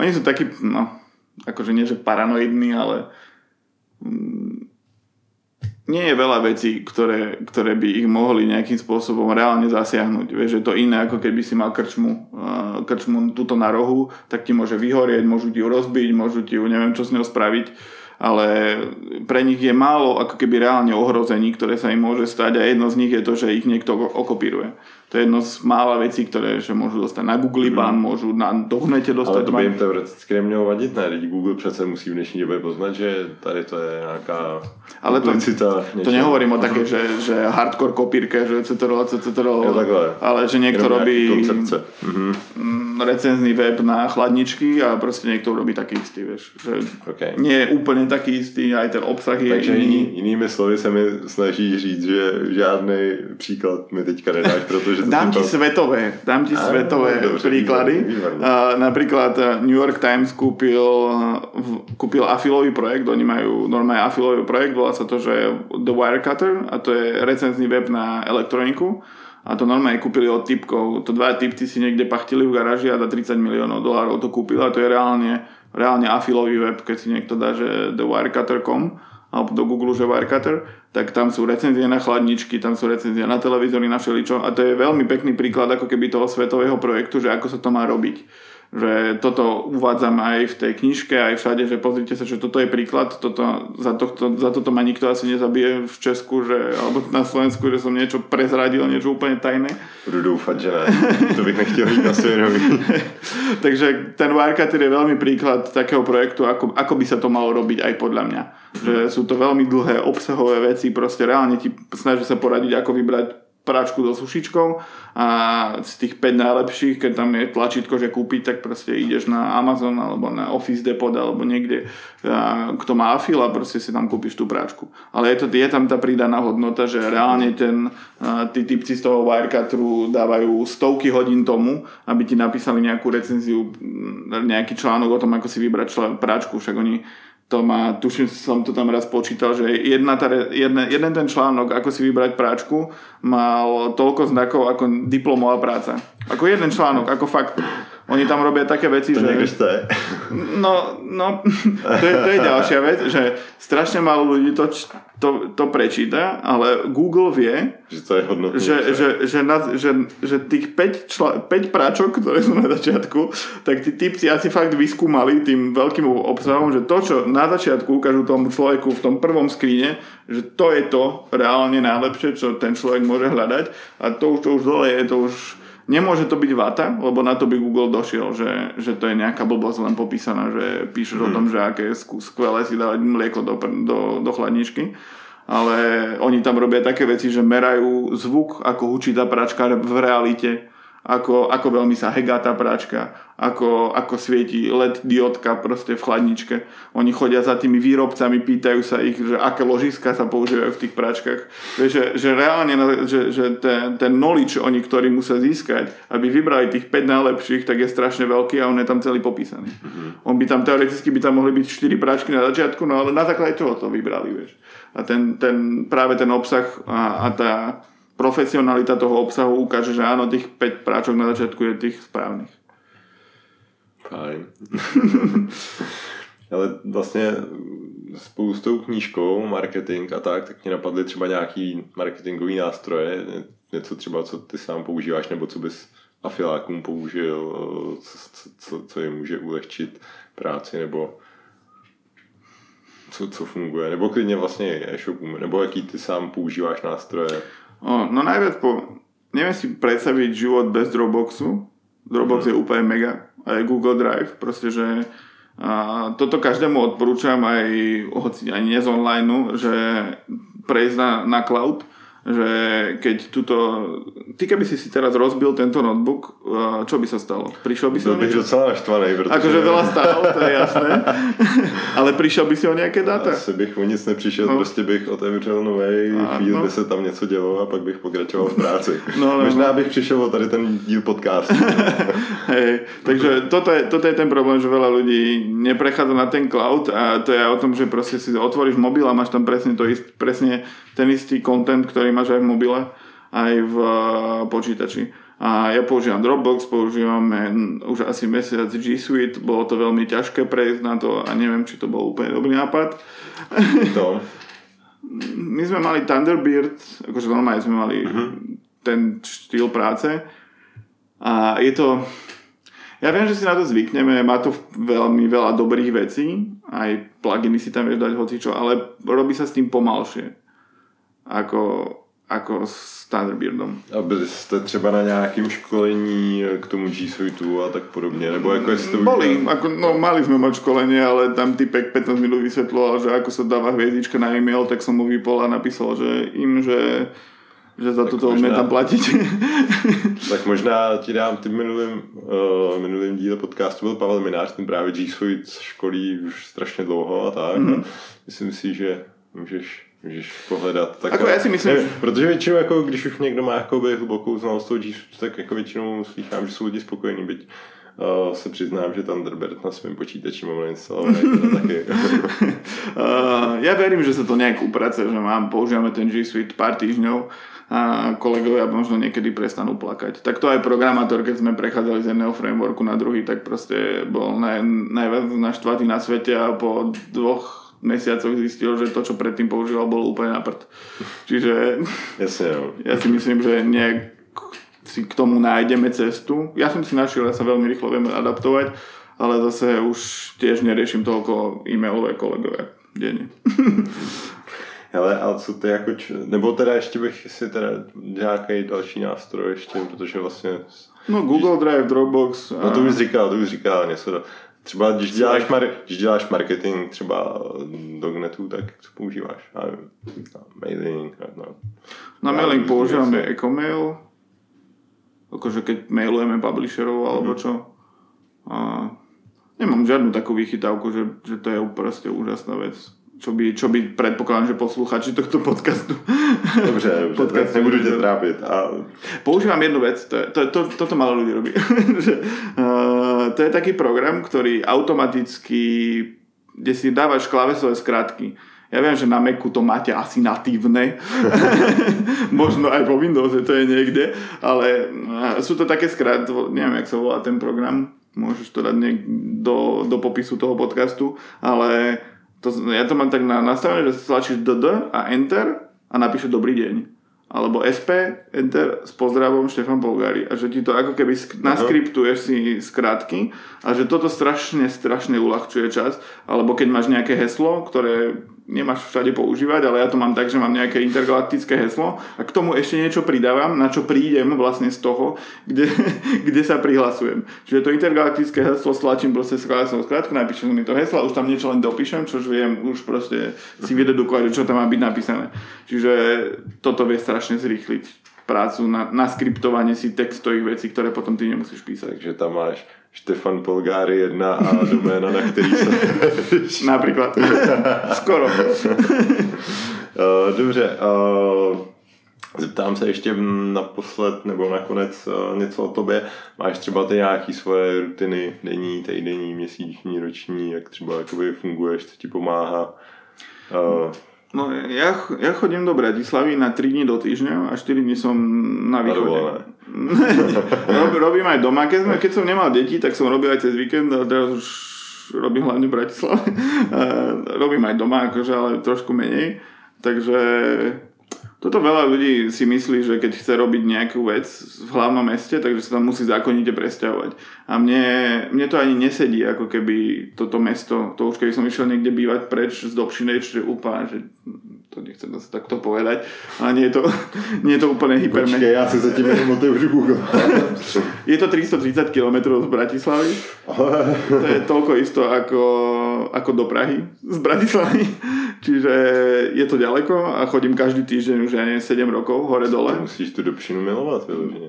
Oni sú takí, no, akože nie že paranoidný, ale mm, nie je veľa vecí, ktoré, ktoré by ich mohli nejakým spôsobom reálne zasiahnuť. Vieš, že to iné, ako keby si mal krčmu, krčmu tuto na rohu, tak ti môže vyhorieť, môžu ti ju rozbiť, môžu ti ju neviem čo s ňou spraviť ale pre nich je málo ako keby reálne ohrození, ktoré sa im môže stať a jedno z nich je to, že ich niekto okopíruje. To je jedno z mála vecí, ktoré že môžu dostať na Google ban, mm. môžu na dohnete dostať Ale to by im teoreticky nemělo vadit, ne? Lidi Google přece musí v dnešní době poznat, že tady to je nějaká Ale to, to nehovorím o také, že, že hardcore kopírke, že CTRL, CTRL, ale že niekto robí mm, recenzný web na chladničky a proste niekto robí taký istý, vieš. Že okay. Nie je úplne taký istý, aj ten obsah je Takže iný. jinými slovy se mi snaží říct, že žádný příklad mi teďka nedáš, protože že dám ti svetové, dám ti svetové dobře, príklady. Uh, napríklad New York Times kúpil, kúpil afilový projekt, oni majú normálne afilový projekt, volá sa to, že The Wirecutter a to je recenzný web na elektroniku a to normálne kúpili od typkov. To dva typci si niekde pachtili v garáži a za 30 miliónov dolárov to kúpili a to je reálne, reálne afilový web, keď si niekto dá, že thewirecutter.com alebo do Google, že Wirecutter, tak tam sú recenzie na chladničky, tam sú recenzie na televízory, na všeličo a to je veľmi pekný príklad ako keby toho svetového projektu, že ako sa to má robiť že toto uvádzam aj v tej knižke, aj všade, že pozrite sa, že toto je príklad, toto, za, tohto, za toto ma nikto asi nezabije v Česku, že, alebo na Slovensku, že som niečo prezradil, niečo úplne tajné. Budu doufať, že ne. To bych nechtěl byť na svedomí. Takže ten Wirecutter je veľmi príklad takého projektu, ako, ako by sa to malo robiť aj podľa mňa. Že sú to veľmi dlhé obsahové veci, proste reálne ti snaží sa poradiť, ako vybrať práčku so sušičkou a z tých 5 najlepších, keď tam je tlačítko, že kúpiť, tak proste ideš na Amazon alebo na Office Depot alebo niekde, kto má afil a proste si tam kúpiš tú práčku. Ale je, to, je tam tá pridaná hodnota, že reálne ten, tí typci z toho Wirecutteru dávajú stovky hodín tomu, aby ti napísali nejakú recenziu, nejaký článok o tom, ako si vybrať čl- však oni to má, tuším, som to tam raz počítal, že jedna tá, jedna, jeden ten článok, ako si vybrať práčku, mal toľko znakov ako diplomová práca. Ako jeden článok, ako fakt. Oni tam robia také veci, to že... To je. No, no to, je, to je ďalšia vec, že strašne málo ľudí to, to, to prečíta, ale Google vie, že to je hodnotné. Že, že, že, na, že, že tých 5, čla, 5 práčok, ktoré sú na začiatku, tak tí typci asi fakt vyskúmali tým veľkým obsahom, že to, čo na začiatku ukážu tomu človeku v tom prvom skríne, že to je to reálne najlepšie, čo ten človek môže hľadať a to už, to už dole je, to už Nemôže to byť vata, lebo na to by Google došiel, že, že to je nejaká blbosť len popísaná, že píšeš mm. o tom, že aké je skvelé si dávať mlieko do, do, do chladničky. Ale oni tam robia také veci, že merajú zvuk, ako hučí tá pračka v realite ako, ako veľmi sa hegá tá práčka, ako, ako svieti LED diodka proste v chladničke. Oni chodia za tými výrobcami, pýtajú sa ich, že aké ložiska sa používajú v tých práčkach. Že, že reálne, že, že ten, ten knowledge oni, ktorý musia získať, aby vybrali tých 5 najlepších, tak je strašne veľký a on je tam celý popísaný. Mm-hmm. On by tam teoreticky by tam mohli byť 4 práčky na začiatku, no ale na základe čoho to vybrali, vieš. A ten, ten, práve ten obsah a, a tá profesionalita toho obsahu ukáže, že áno, tých 5 práčok na začiatku je tých správnych. Fajn. Ale vlastně spolu s tou knížkou, marketing a tak, tak mě napadly třeba nějaký marketingový nástroje, něco třeba, co ty sám používáš, nebo co bys afilákům použil, co, co, co, jim může ulehčit práci, nebo co, co funguje, nebo klidně vlastně e-shopům, nebo jaký ty sám používáš nástroje. O, no najviac po... Neviem si predstaviť život bez Dropboxu. Dropbox mm. je úplne mega. Aj Google Drive. Proste, že a toto každému odporúčam aj, hoci aj nie z online, že prejsť na, na cloud že keď túto... Ty keby si si teraz rozbil tento notebook, čo by sa stalo? Prišiel by si o niečo? docela naštvaný, pretože... Akože veľa stál, to je jasné. Ale prišiel by si o nejaké dáta? Asi bych o nic nepřišel, no. prostě bych otevřel nový chvíli, no. by se tam něco dělo a pak bych pokračoval v práci. No, no, Možná no. bych přišel o tady ten díl podcastu. Hej, takže toto je, toto je ten problém, že veľa ľudí neprechádza na ten cloud a to je o tom, že proste si otvoríš mobil a máš tam presne, to ist, presne ten istý content, ktorý máš aj v mobile, aj v eh, počítači. A ja používam Dropbox, používame už asi mesiac G Suite, bolo to veľmi ťažké prejsť na to a neviem, či to bol úplne dobrý nápad. To. My sme mali Thunderbird, akože normálne sme mali uh-huh. ten štýl práce a je to... Ja viem, že si na to zvykneme, má to veľmi veľa dobrých vecí, aj pluginy si tam vieš dať hocičo, ale robí sa s tým pomalšie ako, ako s Thunderbirdom. A byli jste třeba na nějakém školení k tomu G Suiteu a tak podobně, nebo jako jestli to Boli, ako, no mali sme mať školenie, ale tam typek 15 minút vysvetloval, že ako sa dáva hviezdička na e-mail, tak som mu vypol a napísal, že im, že že za toto možná, tam platiť. tak možná ti dám ty minulým, uh, minulým díle podcastu byl Pavel Minář, ten právě G Suite školí už strašně dlouho a tak. Mm-hmm. Myslím si, že můžeš můžeš pohledat. Tak jako já si myslím, ne, protože většinou, jako, když už někdo má jakoby, hlubokou znalost toho tak jako většinou slychám, že jsou lidi spokojení, byť uh, se přiznám, že Thunderbird na svém počítači mám nainstalovaný taky. uh, ja verím, že sa to nejak uprace, že mám, používame ten G Suite pár týždňov a kolegovia možno niekedy prestanú plakať. Tak to aj programátor, keď sme prechádzali z jedného frameworku na druhý, tak proste bol naj, najviac naštvatý na svete a po dvoch mesiacoch zistil, že to, čo predtým používal, bolo úplne na prd. Čiže Jasne, ja si myslím, že nejak si k tomu nájdeme cestu. Ja som si našiel, ja sa veľmi rýchlo viem adaptovať, ale zase už tiež neriešim toľko e-mailové kolegové denne. Hele, ale co ty jako, č... nebo teda ještě bych si teda nějaký další nástroj ještě, protože vlastně... No Google Drive, Dropbox. A... No to už říkal, to už říkal něco. Třeba když děláš, mar- když děláš marketing třeba do Gnetu, tak co používáš? Já nevím, na mailing. Na, na mailing používame Ecomail, akože keď mailujeme publisherov alebo mm-hmm. čo. A nemám žiadnu takú vychytávku, že, že to je proste úžasná vec čo by, čo by predpokladám, že posluchači tohto podcastu. Dobře, dobře, podcastu, nebudu ťa trápiť. A... Používam jednu vec, to, to, to, toto malo ľudí robí. že, uh, to je taký program, ktorý automaticky kde si dávaš klávesové skratky. Ja viem, že na Macu to máte asi natívne, možno aj vo Windows to je niekde, ale sú to také skrat, neviem, jak sa volá ten program, môžeš to dať niek- do, do popisu toho podcastu, ale to, ja to mám tak na, nastavené, že stlačíš DD a Enter a napíše dobrý deň alebo SP, Enter s pozdravom Štefan Polgári a že ti to ako keby sk- naskriptuješ si skrátky a že toto strašne, strašne uľahčuje čas. Alebo keď máš nejaké heslo, ktoré nemáš všade používať, ale ja to mám tak, že mám nejaké intergalaktické heslo a k tomu ešte niečo pridávam, na čo prídem vlastne z toho, kde, kde sa prihlasujem. Čiže to intergalaktické heslo stlačím proste s klávesou skrátku, napíšem mi to heslo už tam niečo len dopíšem, čož viem už proste si vydedukovať, čo tam má byť napísané. Čiže toto vie strašne zrýchliť prácu na, na skriptovanie si textových vecí, ktoré potom ty nemusíš písať. Takže tam máš Štefan Polgári 1 a doména, na který se... Napríklad. Skoro. Uh, Dobře, uh, zeptám se ještě naposled nebo nakonec uh, něco o tobě. Máš třeba ty nějaký svoje rutiny, denní, týdenní, měsíční, roční, jak třeba jakoby funguješ, co ti pomáhá? No ja, ja chodím do Bratislavy na 3 dní do týždňa a 4 dní som na východe. Rob, robím aj doma. Keď, sme, keď som nemal deti, tak som robil aj cez víkend a teraz už robím hlavne v Bratislave. robím aj doma, akože, ale trošku menej. Takže toto veľa ľudí si myslí, že keď chce robiť nejakú vec v hlavnom meste, takže sa tam musí zákonite presťahovať. A mne, mne to ani nesedí, ako keby toto mesto, to už keby som išiel niekde bývať preč z Dobšinej, čiže úplne, že to nechcem zase takto povedať, ale nie je to, nie je to úplne hypermen. Počkej, ja si zatím jenom otevřu Google. je to 330 km z Bratislavy. To je toľko isto ako, ako do Prahy z Bratislavy. Čiže je to ďaleko a chodím každý týždeň už ja neviem, 7 rokov hore dole. Musíš tu Dobšinu milovať, vyložene.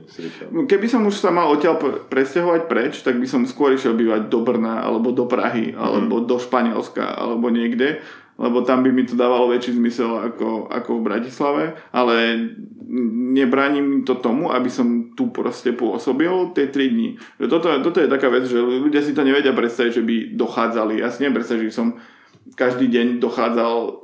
Keby som už sa mal odtiaľ presťahovať preč, tak by som skôr išiel bývať do Brna, alebo do Prahy, alebo mm. do Španielska, alebo niekde lebo tam by mi to dávalo väčší zmysel ako, ako v Bratislave, ale nebráni mi to tomu, aby som tu proste pôsobil tie 3 dní. Toto, toto je taká vec, že ľudia si to nevedia predstaviť, že by dochádzali. Ja si neviem predstaviť, že som každý deň dochádzal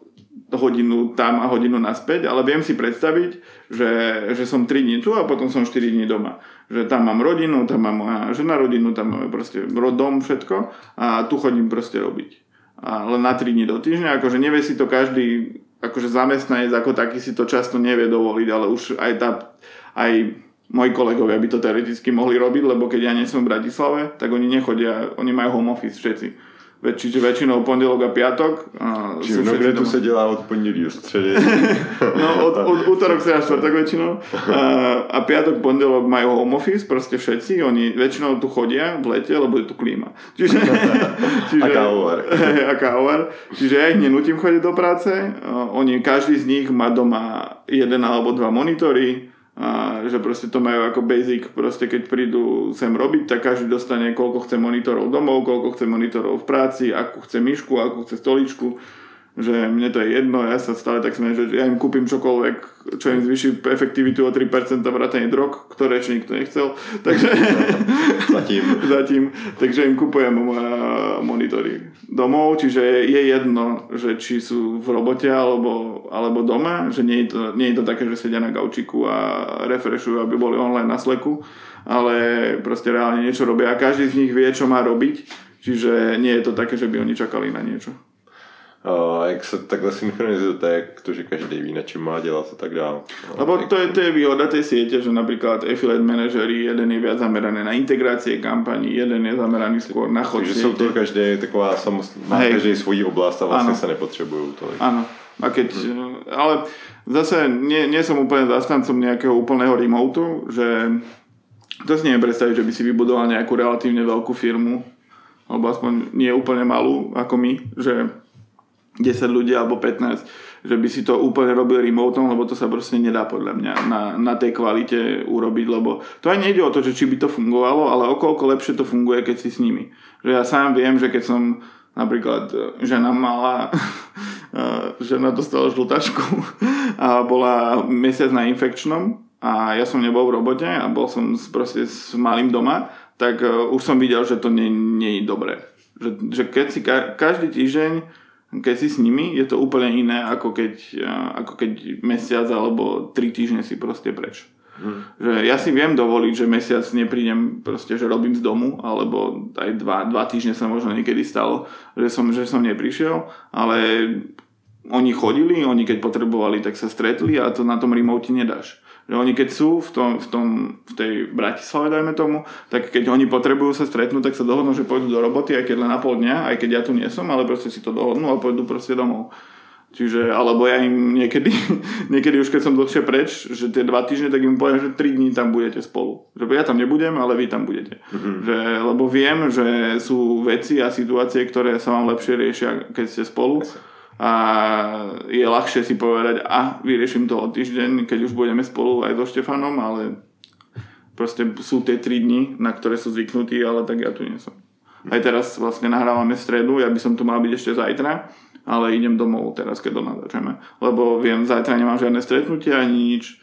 hodinu tam a hodinu naspäť, ale viem si predstaviť, že, že som 3 dní tu a potom som 4 dní doma. Že tam mám rodinu, tam mám moja žena rodinu, tam máme proste dom, všetko a tu chodím proste robiť a len na 3 dní do týždňa, akože nevie si to každý, akože zamestnanec ako taký si to často nevie dovoliť, ale už aj tá, aj moji kolegovia by to teoreticky mohli robiť, lebo keď ja nie som v Bratislave, tak oni nechodia, oni majú home office všetci čiže väčšinou pondelok a piatok. Čiže no, kde tu sa delá od pondelí do stredy? no, od, od útorok sa štvrtok väčšinou. A, a piatok, pondelok majú home office, proste všetci. Oni väčšinou tu chodia v lete, lebo je tu klíma. Čiže, čiže, a kávovar. a kávovar. Čiže ja ich nenutím chodiť do práce. Oni, každý z nich má doma jeden alebo dva monitory a že proste to majú ako basic, proste keď prídu sem robiť, tak každý dostane koľko chce monitorov domov, koľko chce monitorov v práci, akú chce myšku, akú chce stoličku, že mne to je jedno, ja sa stále tak smiem, že ja im kúpim čokoľvek, čo im zvyší efektivitu o 3% vrátanie drog, ktoré ešte nikto nechcel. Takže, Zatím. Zatím. Takže im kúpujem monitory domov, čiže je jedno, že či sú v robote alebo, alebo doma, že nie je, to, nie je to také, že sedia na gaučiku a refreshujú, aby boli online na sleku, ale proste reálne niečo robia a každý z nich vie, čo má robiť, čiže nie je to také, že by oni čakali na niečo. A jak se takhle synchronizujete, jak to, že každý ví, na čím má dělat a tak dále. Lebo to je, to je výhoda tej siete, že napríklad affiliate manažery, jeden je viac zameraný na integrácie kampaní, jeden je zameraný skôr na chod Takže jsou to každý taková samost... má každý svoji oblast a vlastne ano. sa nepotrebujú tolik. Áno. A keď, hmm. ale zase nie, nie som úplne zastancom nejakého úplného remotu, že to si neviem predstaviť, že by si vybudoval nejakú relatívne veľkú firmu, alebo aspoň nie úplne malú ako my, že 10 ľudí alebo 15, že by si to úplne robil remote, lebo to sa proste nedá podľa mňa na, na tej kvalite urobiť, lebo to aj nejde o to, že či by to fungovalo, ale okolko lepšie to funguje, keď si s nimi. Že ja sám viem, že keď som napríklad žena mala, e, žena dostala žltačku a bola mesiac na infekčnom a ja som nebol v robote a bol som proste s malým doma, tak e, už som videl, že to nie, nie je dobré Že, že keď si ka- každý týždeň, keď si s nimi, je to úplne iné, ako keď, ako keď mesiac alebo tri týždne si proste preč. Hmm. Že ja si viem dovoliť, že mesiac neprídem, proste, že robím z domu, alebo aj dva, dva týždne sa možno niekedy stalo, že som, že som neprišiel, ale oni chodili, oni keď potrebovali, tak sa stretli a to na tom remote nedáš. Že oni keď sú v, tom, v, tom, v tej Bratislave, dajme tomu, tak keď oni potrebujú sa stretnúť, tak sa dohodnú, že pôjdu do roboty, aj keď len na pol dňa, aj keď ja tu nie som, ale proste si to dohodnú a pôjdu proste domov. Čiže, alebo ja im niekedy, niekedy už keď som dlhšie preč, že tie dva týždne, tak im poviem, že tri dní tam budete spolu. Že ja tam nebudem, ale vy tam budete. Mm-hmm. Že, lebo viem, že sú veci a situácie, ktoré sa vám lepšie riešia, keď ste spolu. A je ľahšie si povedať, a vyriešim to o týždeň, keď už budeme spolu aj so Štefanom, ale proste sú tie tri dni, na ktoré sú zvyknutí, ale tak ja tu nie som. Aj teraz vlastne nahrávame v stredu, ja by som tu mal byť ešte zajtra, ale idem domov teraz, keď to natáčame. Lebo viem, zajtra nemám žiadne stretnutie ani nič,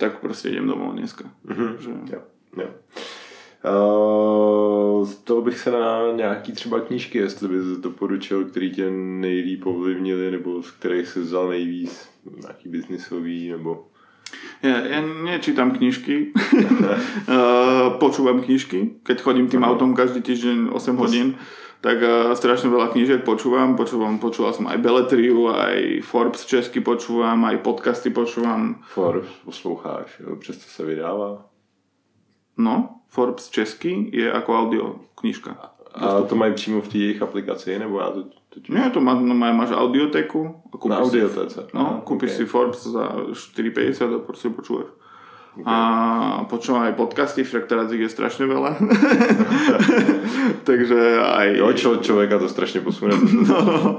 tak proste idem domov dneska. Mm-hmm. Že... Jo, jo. Uh, z toho bych se na nějaký třeba knížky, jestli bys doporučil, který tě nejlíp ovlivnili, nebo z kterých si vzal nejvíc, nějaký biznisový, nebo... Ja, ja nečítam knižky, počúvam knižky, keď chodím tým autom každý týždeň 8 hodín tak uh, strašne veľa knížek počúvam. počúvam. Počúval som aj Beletriu, aj Forbes česky počúvam, aj podcasty počúvam. Forbes posloucháš, přesto sa vydáva? No, Forbes česky je ako audio knižka. A to mají přímo v té jejich aplikaci, nebo já to... to Nie, to má, no, máš audioteku. Na audiotece. No, kúpiš okay. si Forbes za 4,50 a proste počúvaš. Okay. A počúvam aj podcasty, však teraz ich je strašne veľa. takže aj... Jo, čo, človeka to strašne posunie. no,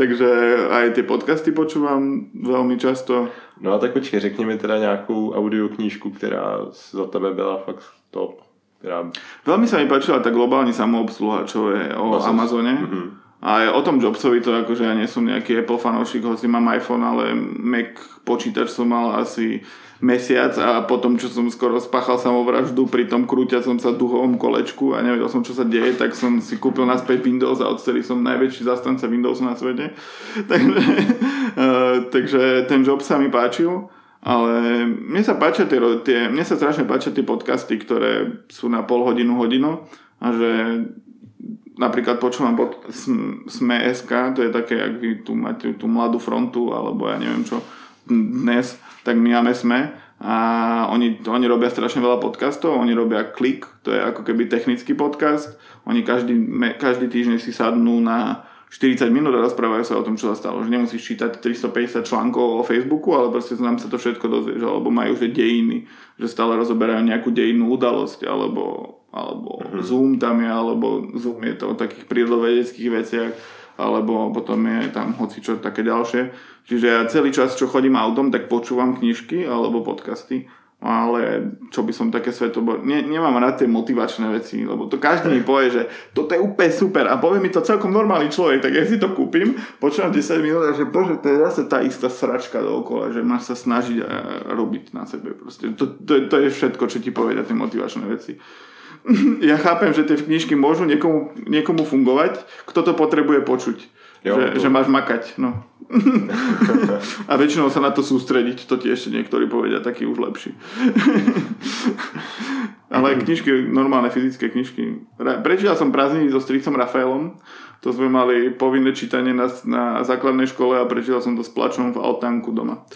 takže aj tie podcasty počúvam veľmi často. No a tak počkej, řekni mi teda nejakú audioknížku, ktorá za tebe byla fakt top. Ktorá... Veľmi sa mi páčila tá globálna samoobsluha, čo je o Amazon. Amazone. Mm-hmm. A o tom Jobsovi to akože ja nie som nejaký Apple fanúšik, hoci mám iPhone, ale Mac počítač som mal asi mesiac a potom, čo som skoro spáchal samovraždu pri tom krúťacom sa duhovom kolečku a nevedel som, čo sa deje, tak som si kúpil naspäť Windows a odtedy som najväčší zastanca Windowsu na svete. takže, uh, takže ten job sa mi páčil. Ale mne sa páčia tie, tie, mne sa strašne páčia tie podcasty, ktoré sú na pol hodinu, hodinu a že napríklad počúvam pod Sme.sk, to je také, ak vy tu máte tú mladú frontu, alebo ja neviem čo, dnes, tak my máme sme a oni, oni robia strašne veľa podcastov, oni robia klik, to je ako keby technický podcast, oni každý, každý týždeň si sadnú na 40 minút a rozprávajú sa o tom, čo sa stalo. Že nemusíš čítať 350 článkov o Facebooku, ale proste nám sa to všetko dozvieš. Alebo majú že dejiny, že stále rozoberajú nejakú dejinnú udalosť, alebo, alebo mm-hmm. Zoom tam je, alebo Zoom je to o takých prírodovedeckých veciach alebo potom je tam hoci čo také ďalšie. Čiže ja celý čas, čo chodím autom, tak počúvam knižky alebo podcasty, ale čo by som také svetobor... Ne, nemám rád tie motivačné veci, lebo to každý mi povie, že toto je úplne super a povie mi to celkom normálny človek, tak ja si to kúpim, počúvam 10 minút a že bože, to je zase tá istá sračka dookola, že máš sa snažiť a robiť na sebe. Proste. To, to, to je všetko, čo ti povedia tie motivačné veci. ja chápem, že tie knižky môžu niekomu, niekomu fungovať, kto to potrebuje počuť. Jo, že, že máš makať. No. a väčšinou sa na to sústrediť, to ti ešte niektorí povedia, taký už lepší. Ale knižky, normálne fyzické knižky. Prečítal som prázdniny so stricom Rafaelom, to sme mali povinné čítanie na, na základnej škole a prečítal som to s plačom v altánku doma.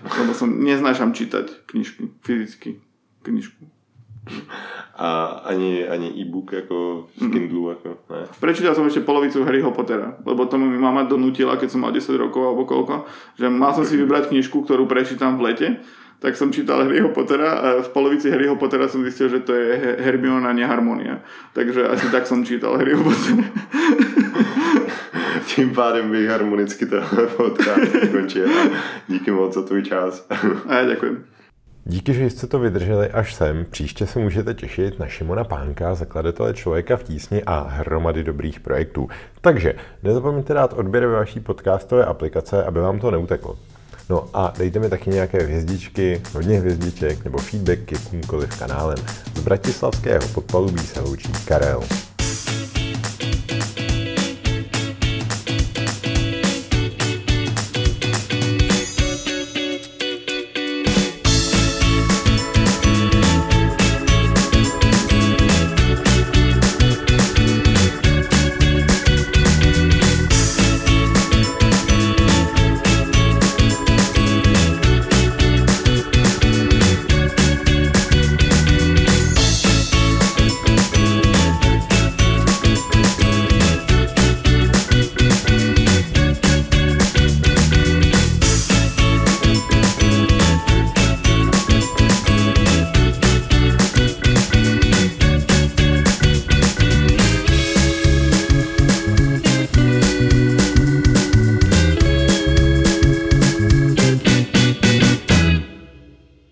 Lebo som neznášam čítať knižky, fyzicky knižku. A ani, ani e-book ako v Kindle, ako ne. Prečítal som ešte polovicu Harryho Pottera, lebo tomu mi mama donútila, keď som mal 10 rokov alebo koľko, že mal som si vybrať knižku, ktorú prečítam v lete, tak som čítal Harryho Pottera a v polovici Harryho Pottera som zistil, že to je Hermiona, neharmonia. Takže asi tak som čítal Harryho Pottera. Tím pádem bych harmonicky tenhle podcast ukončil. Díky moc za tvůj čas. A já děkuji. Díky, že jste to vydrželi až sem. Příště se můžete těšit na Šimona Pánka, zakladatele Člověka v tísni a hromady dobrých projektů. Takže nezapomeňte dát odběr ve vaší podcastové aplikace, aby vám to neuteklo. No a dejte mi taky nějaké hvězdičky, hodně hvězdiček nebo feedbacky jakýmkoliv kanálem. Z Bratislavského podpalubí se loučí Karel.